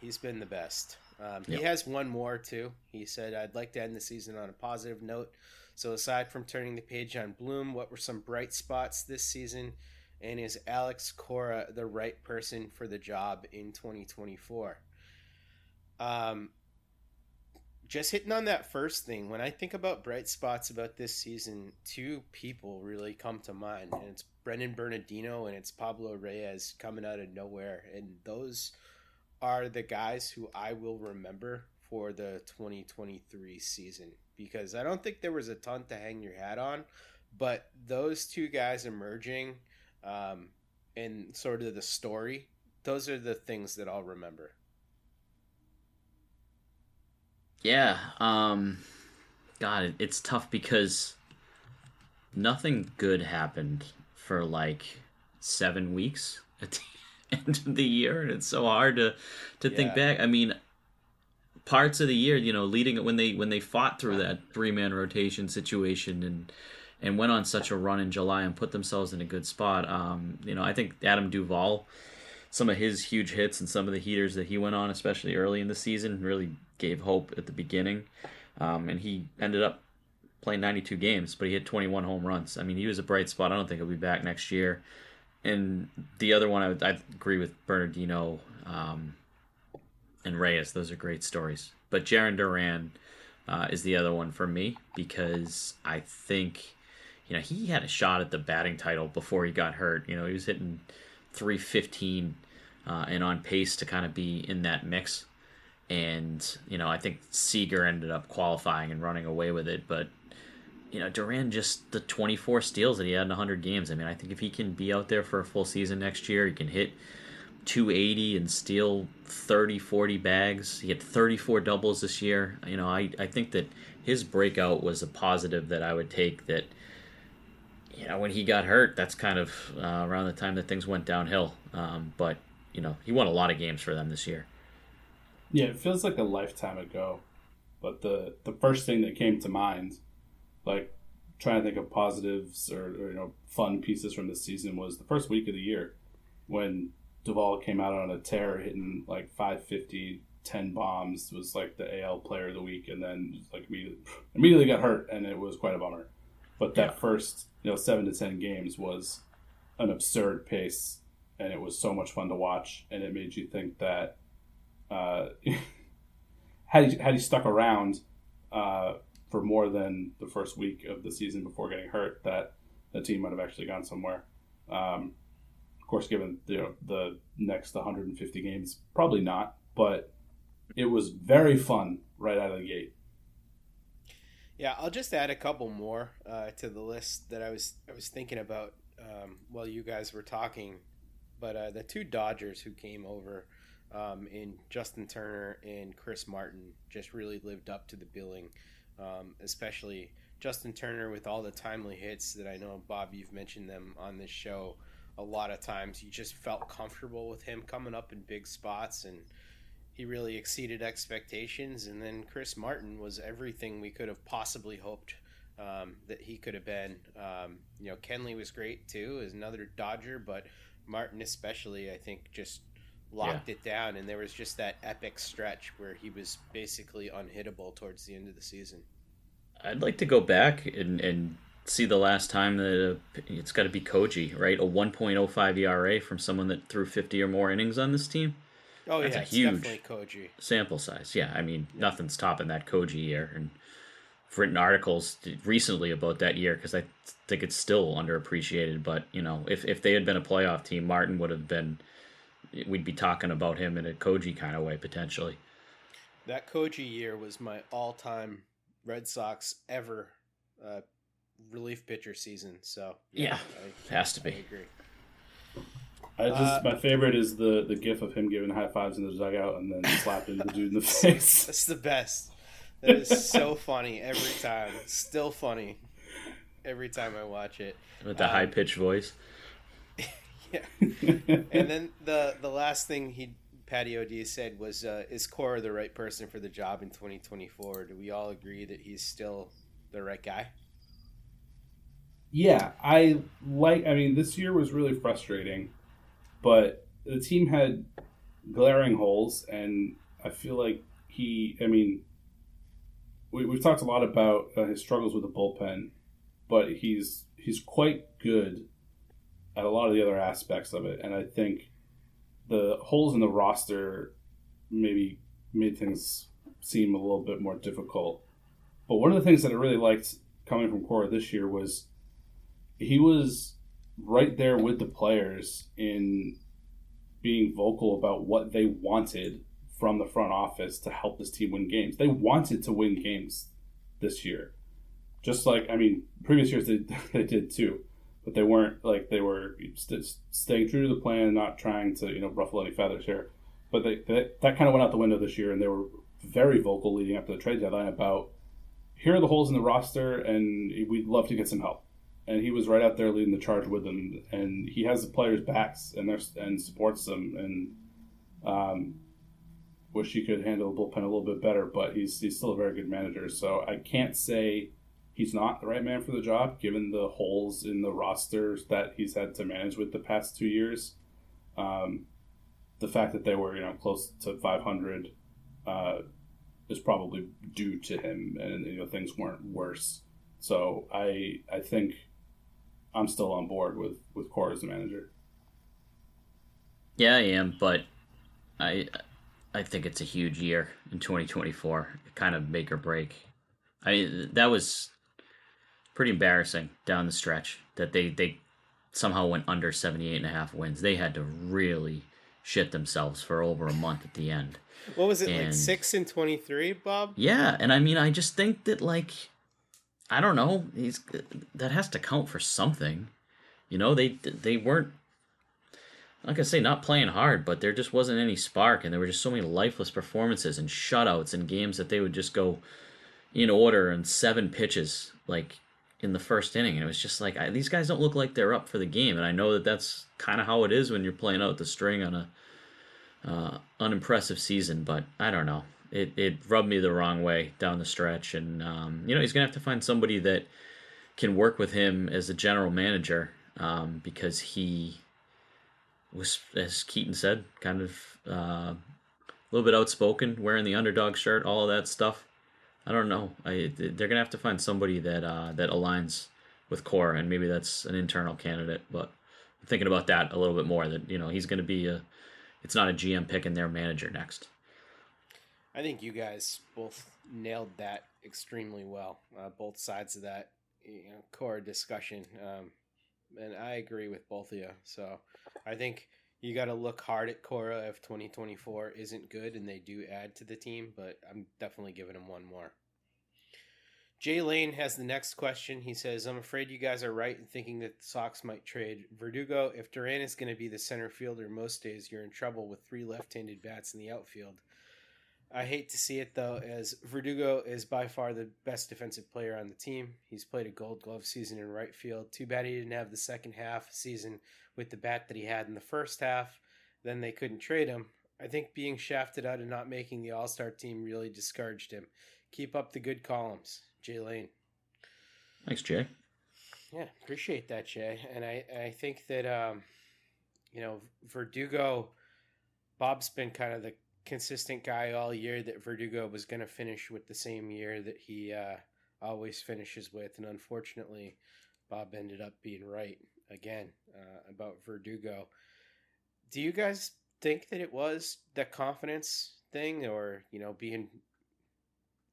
E: He, has been the best. Um, yep. He has one more too. He said, "I'd like to end the season on a positive note." So, aside from turning the page on Bloom, what were some bright spots this season? And is Alex Cora the right person for the job in 2024? Um, just hitting on that first thing, when I think about bright spots about this season, two people really come to mind, and it's Brennan Bernardino and it's Pablo Reyes coming out of nowhere, and those are the guys who I will remember for the 2023 season because I don't think there was a ton to hang your hat on, but those two guys emerging um, in sort of the story, those are the things that I'll remember.
G: Yeah, um, God, it's tough because nothing good happened for like seven weeks at the end of the year, and it's so hard to to yeah. think back. I mean, parts of the year, you know, leading it when they when they fought through that three man rotation situation and and went on such a run in July and put themselves in a good spot. Um, you know, I think Adam Duvall, some of his huge hits and some of the heaters that he went on, especially early in the season, really gave hope at the beginning. Um, and he ended up playing 92 games, but he hit 21 home runs. I mean, he was a bright spot. I don't think he'll be back next year. And the other one, I, would, I agree with Bernardino um, and Reyes. Those are great stories. But Jarren Duran uh, is the other one for me because I think, you know, he had a shot at the batting title before he got hurt. You know, he was hitting 315 uh, and on pace to kind of be in that mix and you know I think Seager ended up qualifying and running away with it, but you know Duran just the 24 steals that he had in 100 games. I mean, I think if he can be out there for a full season next year, he can hit 280 and steal 30 40 bags. He had 34 doubles this year. You know, I I think that his breakout was a positive that I would take that you know, when he got hurt, that's kind of uh, around the time that things went downhill. Um, but you know, he won a lot of games for them this year.
F: Yeah, it feels like a lifetime ago. But the the first thing that came to mind, like trying to think of positives or, or you know fun pieces from this season, was the first week of the year when Duvall came out on a tear, hitting like 550, 10 bombs. Was like the AL Player of the Week, and then like immediately, immediately got hurt, and it was quite a bummer. But that yeah. first you know seven to ten games was an absurd pace, and it was so much fun to watch, and it made you think that uh, had he had he stuck around uh, for more than the first week of the season before getting hurt, that the team might have actually gone somewhere. Um, of course, given the you know, the next 150 games, probably not. But it was very fun right out of the gate.
E: Yeah, I'll just add a couple more uh, to the list that I was I was thinking about um, while you guys were talking. But uh, the two Dodgers who came over um, in Justin Turner and Chris Martin just really lived up to the billing, um, especially Justin Turner with all the timely hits that I know Bob you've mentioned them on this show a lot of times. You just felt comfortable with him coming up in big spots and he really exceeded expectations. And then Chris Martin was everything we could have possibly hoped um, that he could have been. Um, you know, Kenley was great too, as another Dodger, but Martin especially, I think, just locked yeah. it down. And there was just that epic stretch where he was basically unhittable towards the end of the season.
G: I'd like to go back and, and see the last time that uh, it's got to be Koji, right? A 1.05 ERA from someone that threw 50 or more innings on this team.
E: Oh That's yeah, a huge Koji.
G: sample size. Yeah, I mean yeah. nothing's topping that Koji year, and I've written articles recently about that year because I think it's still underappreciated. But you know, if if they had been a playoff team, Martin would have been. We'd be talking about him in a Koji kind of way potentially.
E: That Koji year was my all-time Red Sox ever uh, relief pitcher season. So
G: yeah, I, has to be. I
E: agree.
F: I just uh, my favorite is the the gif of him giving high fives in the dugout and then slapping the dude in the face.
E: That's the best. That is so funny every time. Still funny every time I watch it.
G: With the um, high pitched voice.
E: Yeah. and then the the last thing he Patty O'D said was, uh, "Is Cora the right person for the job in 2024?" Do we all agree that he's still the right guy?
F: Yeah, I like. I mean, this year was really frustrating but the team had glaring holes, and I feel like he. I mean, we, we've talked a lot about uh, his struggles with the bullpen, but he's he's quite good at a lot of the other aspects of it, and I think the holes in the roster maybe made things seem a little bit more difficult. But one of the things that I really liked coming from Cora this year was he was right there with the players in being vocal about what they wanted from the front office to help this team win games. They wanted to win games this year. Just like, I mean, previous years they, they did too, but they weren't like they were st- staying true to the plan, not trying to, you know, ruffle any feathers here. But they, they, that kind of went out the window this year, and they were very vocal leading up to the trade deadline about here are the holes in the roster, and we'd love to get some help and he was right out there leading the charge with them. And he has the players' backs and and supports them. And um, wish he could handle the bullpen a little bit better, but he's he's still a very good manager. So I can't say he's not the right man for the job, given the holes in the rosters that he's had to manage with the past two years. Um, the fact that they were you know close to 500 uh, is probably due to him, and you know things weren't worse. So I I think I'm still on board with with Cora as the manager.
G: Yeah, I am, but I I think it's a huge year in 2024. Kind of make or break. I that was pretty embarrassing down the stretch that they they somehow went under 78 and a half wins. They had to really shit themselves for over a month at the end.
E: What was it and, like 6 and 23, Bob?
G: Yeah, and I mean I just think that like I don't know. He's that has to count for something. You know, they they weren't like I say, not playing hard, but there just wasn't any spark, and there were just so many lifeless performances and shutouts and games that they would just go in order and seven pitches like in the first inning, and it was just like I, these guys don't look like they're up for the game, and I know that that's kind of how it is when you're playing out the string on a uh, unimpressive season, but I don't know it, it rubbed me the wrong way down the stretch. And, um, you know, he's going to have to find somebody that can work with him as a general manager um, because he was, as Keaton said, kind of uh, a little bit outspoken, wearing the underdog shirt, all of that stuff. I don't know. I, they're to have to find somebody that uh, that aligns with Cora, and maybe that's an internal candidate. But I'm thinking about that a little bit more. That you know he's to be a. It's not a GM pick picking their manager next.
E: I think you guys both nailed that extremely well. Uh, both sides of that you know, core discussion, um, and I agree with both of you. So I think you got to look hard at Cora if 2024 isn't good and they do add to the team, but I'm definitely giving him one more. Jay Lane has the next question. He says, I'm afraid you guys are right in thinking that the Sox might trade Verdugo. If Duran is going to be the center fielder most days, you're in trouble with three left handed bats in the outfield. I hate to see it though, as Verdugo is by far the best defensive player on the team. He's played a gold glove season in right field. Too bad he didn't have the second half season with the bat that he had in the first half. Then they couldn't trade him. I think being shafted out and not making the All Star team really discouraged him. Keep up the good columns. Jay Lane.
G: Thanks, Jay.
E: Yeah, appreciate that, Jay. And I, I think that um, you know, Verdugo Bob's been kind of the consistent guy all year that Verdugo was gonna finish with the same year that he uh, always finishes with, and unfortunately Bob ended up being right again uh, about Verdugo. Do you guys think that it was the confidence thing or, you know, being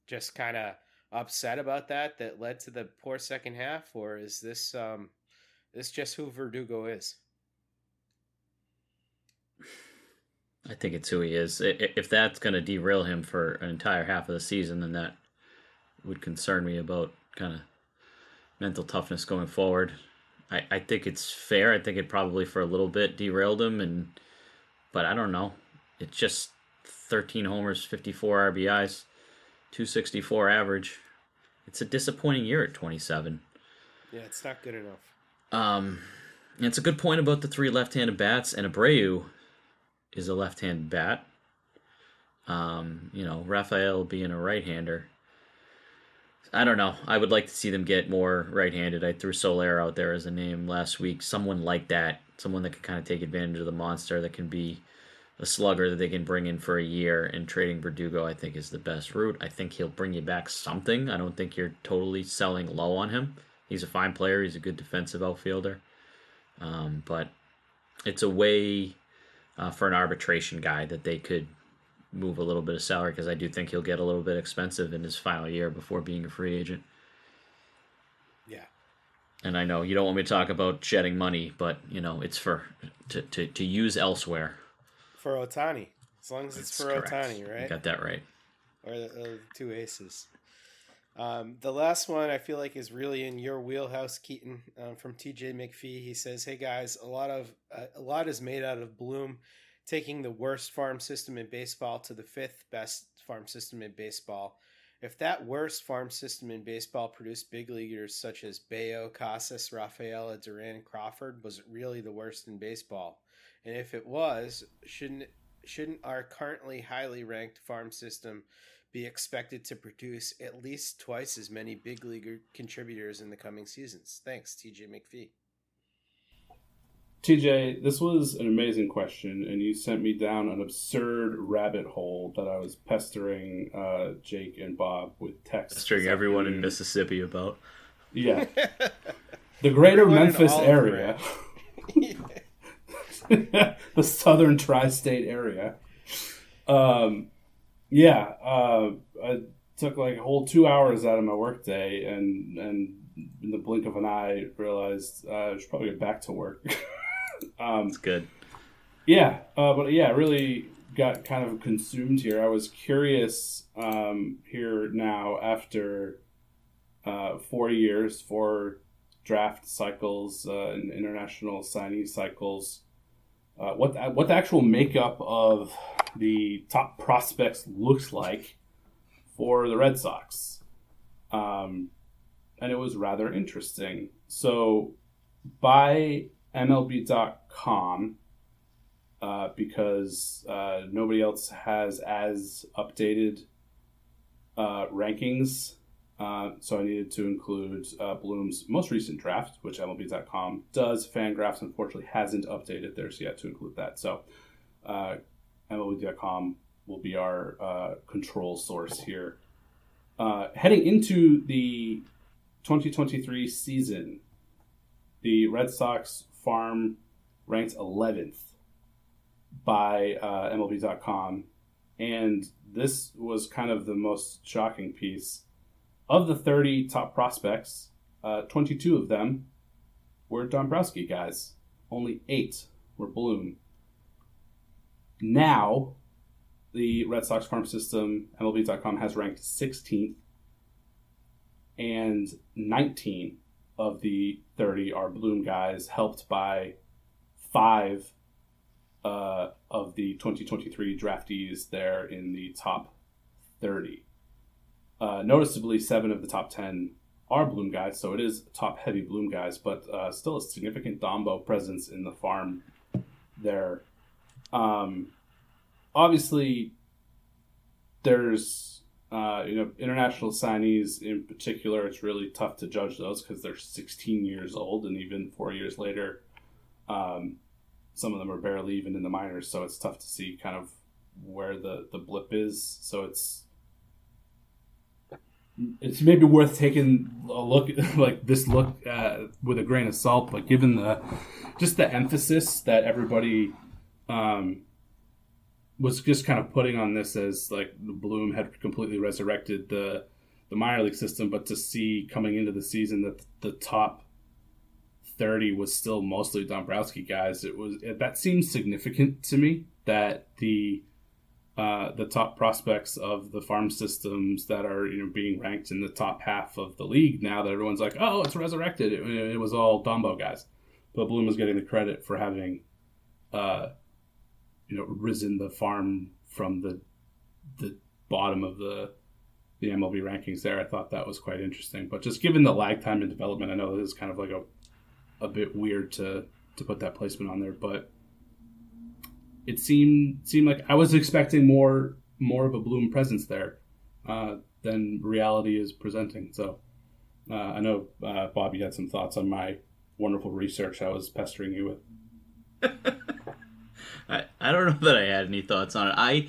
E: just kind of upset about that that led to the poor second half, or is this um, this just who Verdugo is?
G: I think it's who he is. If that's going to derail him for an entire half of the season, then that would concern me about kind of mental toughness going forward. I, I think it's fair. I think it probably for a little bit derailed him, and but I don't know. It's just 13 homers, 54 RBIs. 264 average. It's a disappointing year at 27.
E: Yeah, it's not good enough.
G: Um, it's a good point about the three left-handed bats, and Abreu is a left-handed bat. Um, you know, Rafael being a right-hander. I don't know. I would like to see them get more right-handed. I threw Soler out there as a name last week. Someone like that, someone that can kind of take advantage of the monster, that can be a slugger that they can bring in for a year, and trading Verdugo, I think, is the best route. I think he'll bring you back something. I don't think you're totally selling low on him. He's a fine player. He's a good defensive outfielder. Um, but it's a way uh, for an arbitration guy that they could move a little bit of salary because I do think he'll get a little bit expensive in his final year before being a free agent.
E: Yeah.
G: And I know you don't want me to talk about shedding money, but you know it's for to, to, to use elsewhere
E: for Ohtani. As long as it's That's for correct. Ohtani, right? You
G: got that right.
E: Or the, or the two aces. Um, the last one I feel like is really in your wheelhouse, Keaton, um, from TJ McPhee. He says, "Hey guys, a lot of uh, a lot is made out of Bloom taking the worst farm system in baseball to the fifth best farm system in baseball. If that worst farm system in baseball produced big leaguers such as Bello, Casas, Rafaela, Duran, Crawford, was it really the worst in baseball? And if it was, shouldn't shouldn't our currently highly ranked farm system be expected to produce at least twice as many big league contributors in the coming seasons? Thanks, TJ McPhee.
F: TJ, this was an amazing question, and you sent me down an absurd rabbit hole that I was pestering uh, Jake and Bob with texts.
G: Pestering everyone in Mississippi about.
F: Yeah. the greater Memphis area. the southern tri-state area. Um, yeah, uh, I took like a whole two hours out of my workday, and and in the blink of an eye, realized uh, I should probably get back to work.
G: Um, That's good.
F: Yeah, uh, but yeah, really got kind of consumed here. I was curious um, here now after uh, four years, four draft cycles, uh, and international signing cycles uh, what the, what the actual makeup of the top prospects looks like for the Red Sox, um, and it was rather interesting. So, by MLB.com, uh, because uh, nobody else has as updated uh, rankings uh, so I needed to include uh, Bloom's most recent draft, which MLB.com does. Fangraphs unfortunately hasn't updated theirs yet to include that. So uh, MLB.com will be our control source here. Heading into the 2023 season, the Red Sox farm ranked 11th by MLB.com. And this was kind of the most shocking piece of the 30 top prospects, uh, 22 of them were Dombrowski guys. Only eight were Bloom. now, the Red Sox farm system, MLB.com, has ranked 16th, and 19 of the 30 are Bloom guys, helped by five uh, of the 2023 draftees there in the top 30. Uh, noticeably, seven of the top 10 are Bloom guys, so it is top heavy Bloom guys, but uh, still a significant Dombo presence in the farm there. Um, obviously, there's uh, you know international signees in particular. It's really tough to judge those because they're 16 years old, and even four years later, um, some of them are barely even in the minors. So it's tough to see kind of where the the blip is. So it's it's maybe worth taking a look like this look uh, with a grain of salt but given the just the emphasis that everybody um, was just kind of putting on this as like the Bloom had completely resurrected the the minor league system but to see coming into the season that the top 30 was still mostly Dombrowski guys it was it, that seems significant to me that the uh, the top prospects of the farm systems that are you know being ranked in the top half of the league now that everyone's like oh it's resurrected. It, it was all Dombo guys. But Bloom was getting the credit for having uh, you know risen the farm from the the bottom of the the MLB rankings there I thought that was quite interesting but just given the lag time in development I know this is kind of like a a bit weird to to put that placement on there but it seemed seemed like I was expecting more more of a Bloom presence there uh, than reality is presenting. So uh, I know uh, Bob, you had some thoughts on my wonderful research I was pestering you with.
G: I, I don't know that I had any thoughts on it. I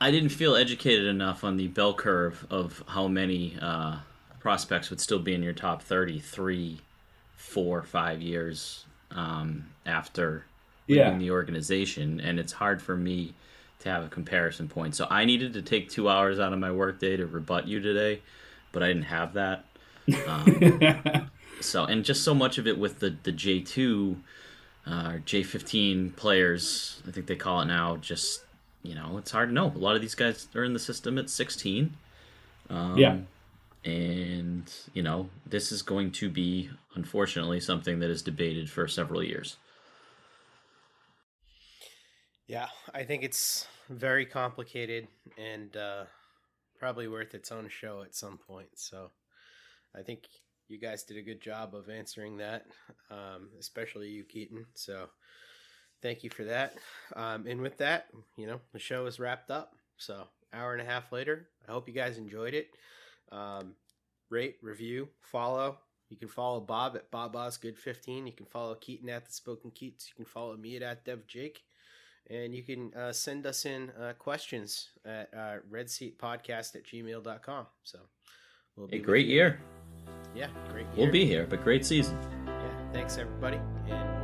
G: I didn't feel educated enough on the bell curve of how many uh, prospects would still be in your top 33, four, five years um, after leaving
F: Yeah.
G: the organization, and it's hard for me to have a comparison point. So I needed to take two hours out of my workday to rebut you today, but I didn't have that. Um, so and just so much of it with the the J two, uh, J fifteen players, I think they call it now. Just you know, it's hard to know. A lot of these guys are in the system at sixteen. Um,
F: yeah.
G: and you know this is going to be unfortunately something that is debated for several years
E: Yeah, I think it's very complicated and uh, probably worth its own show at some point. So I think you guys did a good job of answering that, um, especially you, Keaton. So thank you for that. Um, and with that, you know, the show is wrapped up. So hour and a half later, I hope you guys enjoyed it. Um, rate, review, follow. You can follow Bob at Bob BobOsgood15. You can follow Keaton at the Spoken Keats. You can follow me at DevJake and you can uh, send us in uh, questions at uh, redseatpodcast at gmail.com so we'll
G: a great year
E: yeah great year.
G: we'll be here but great season
E: yeah thanks everybody and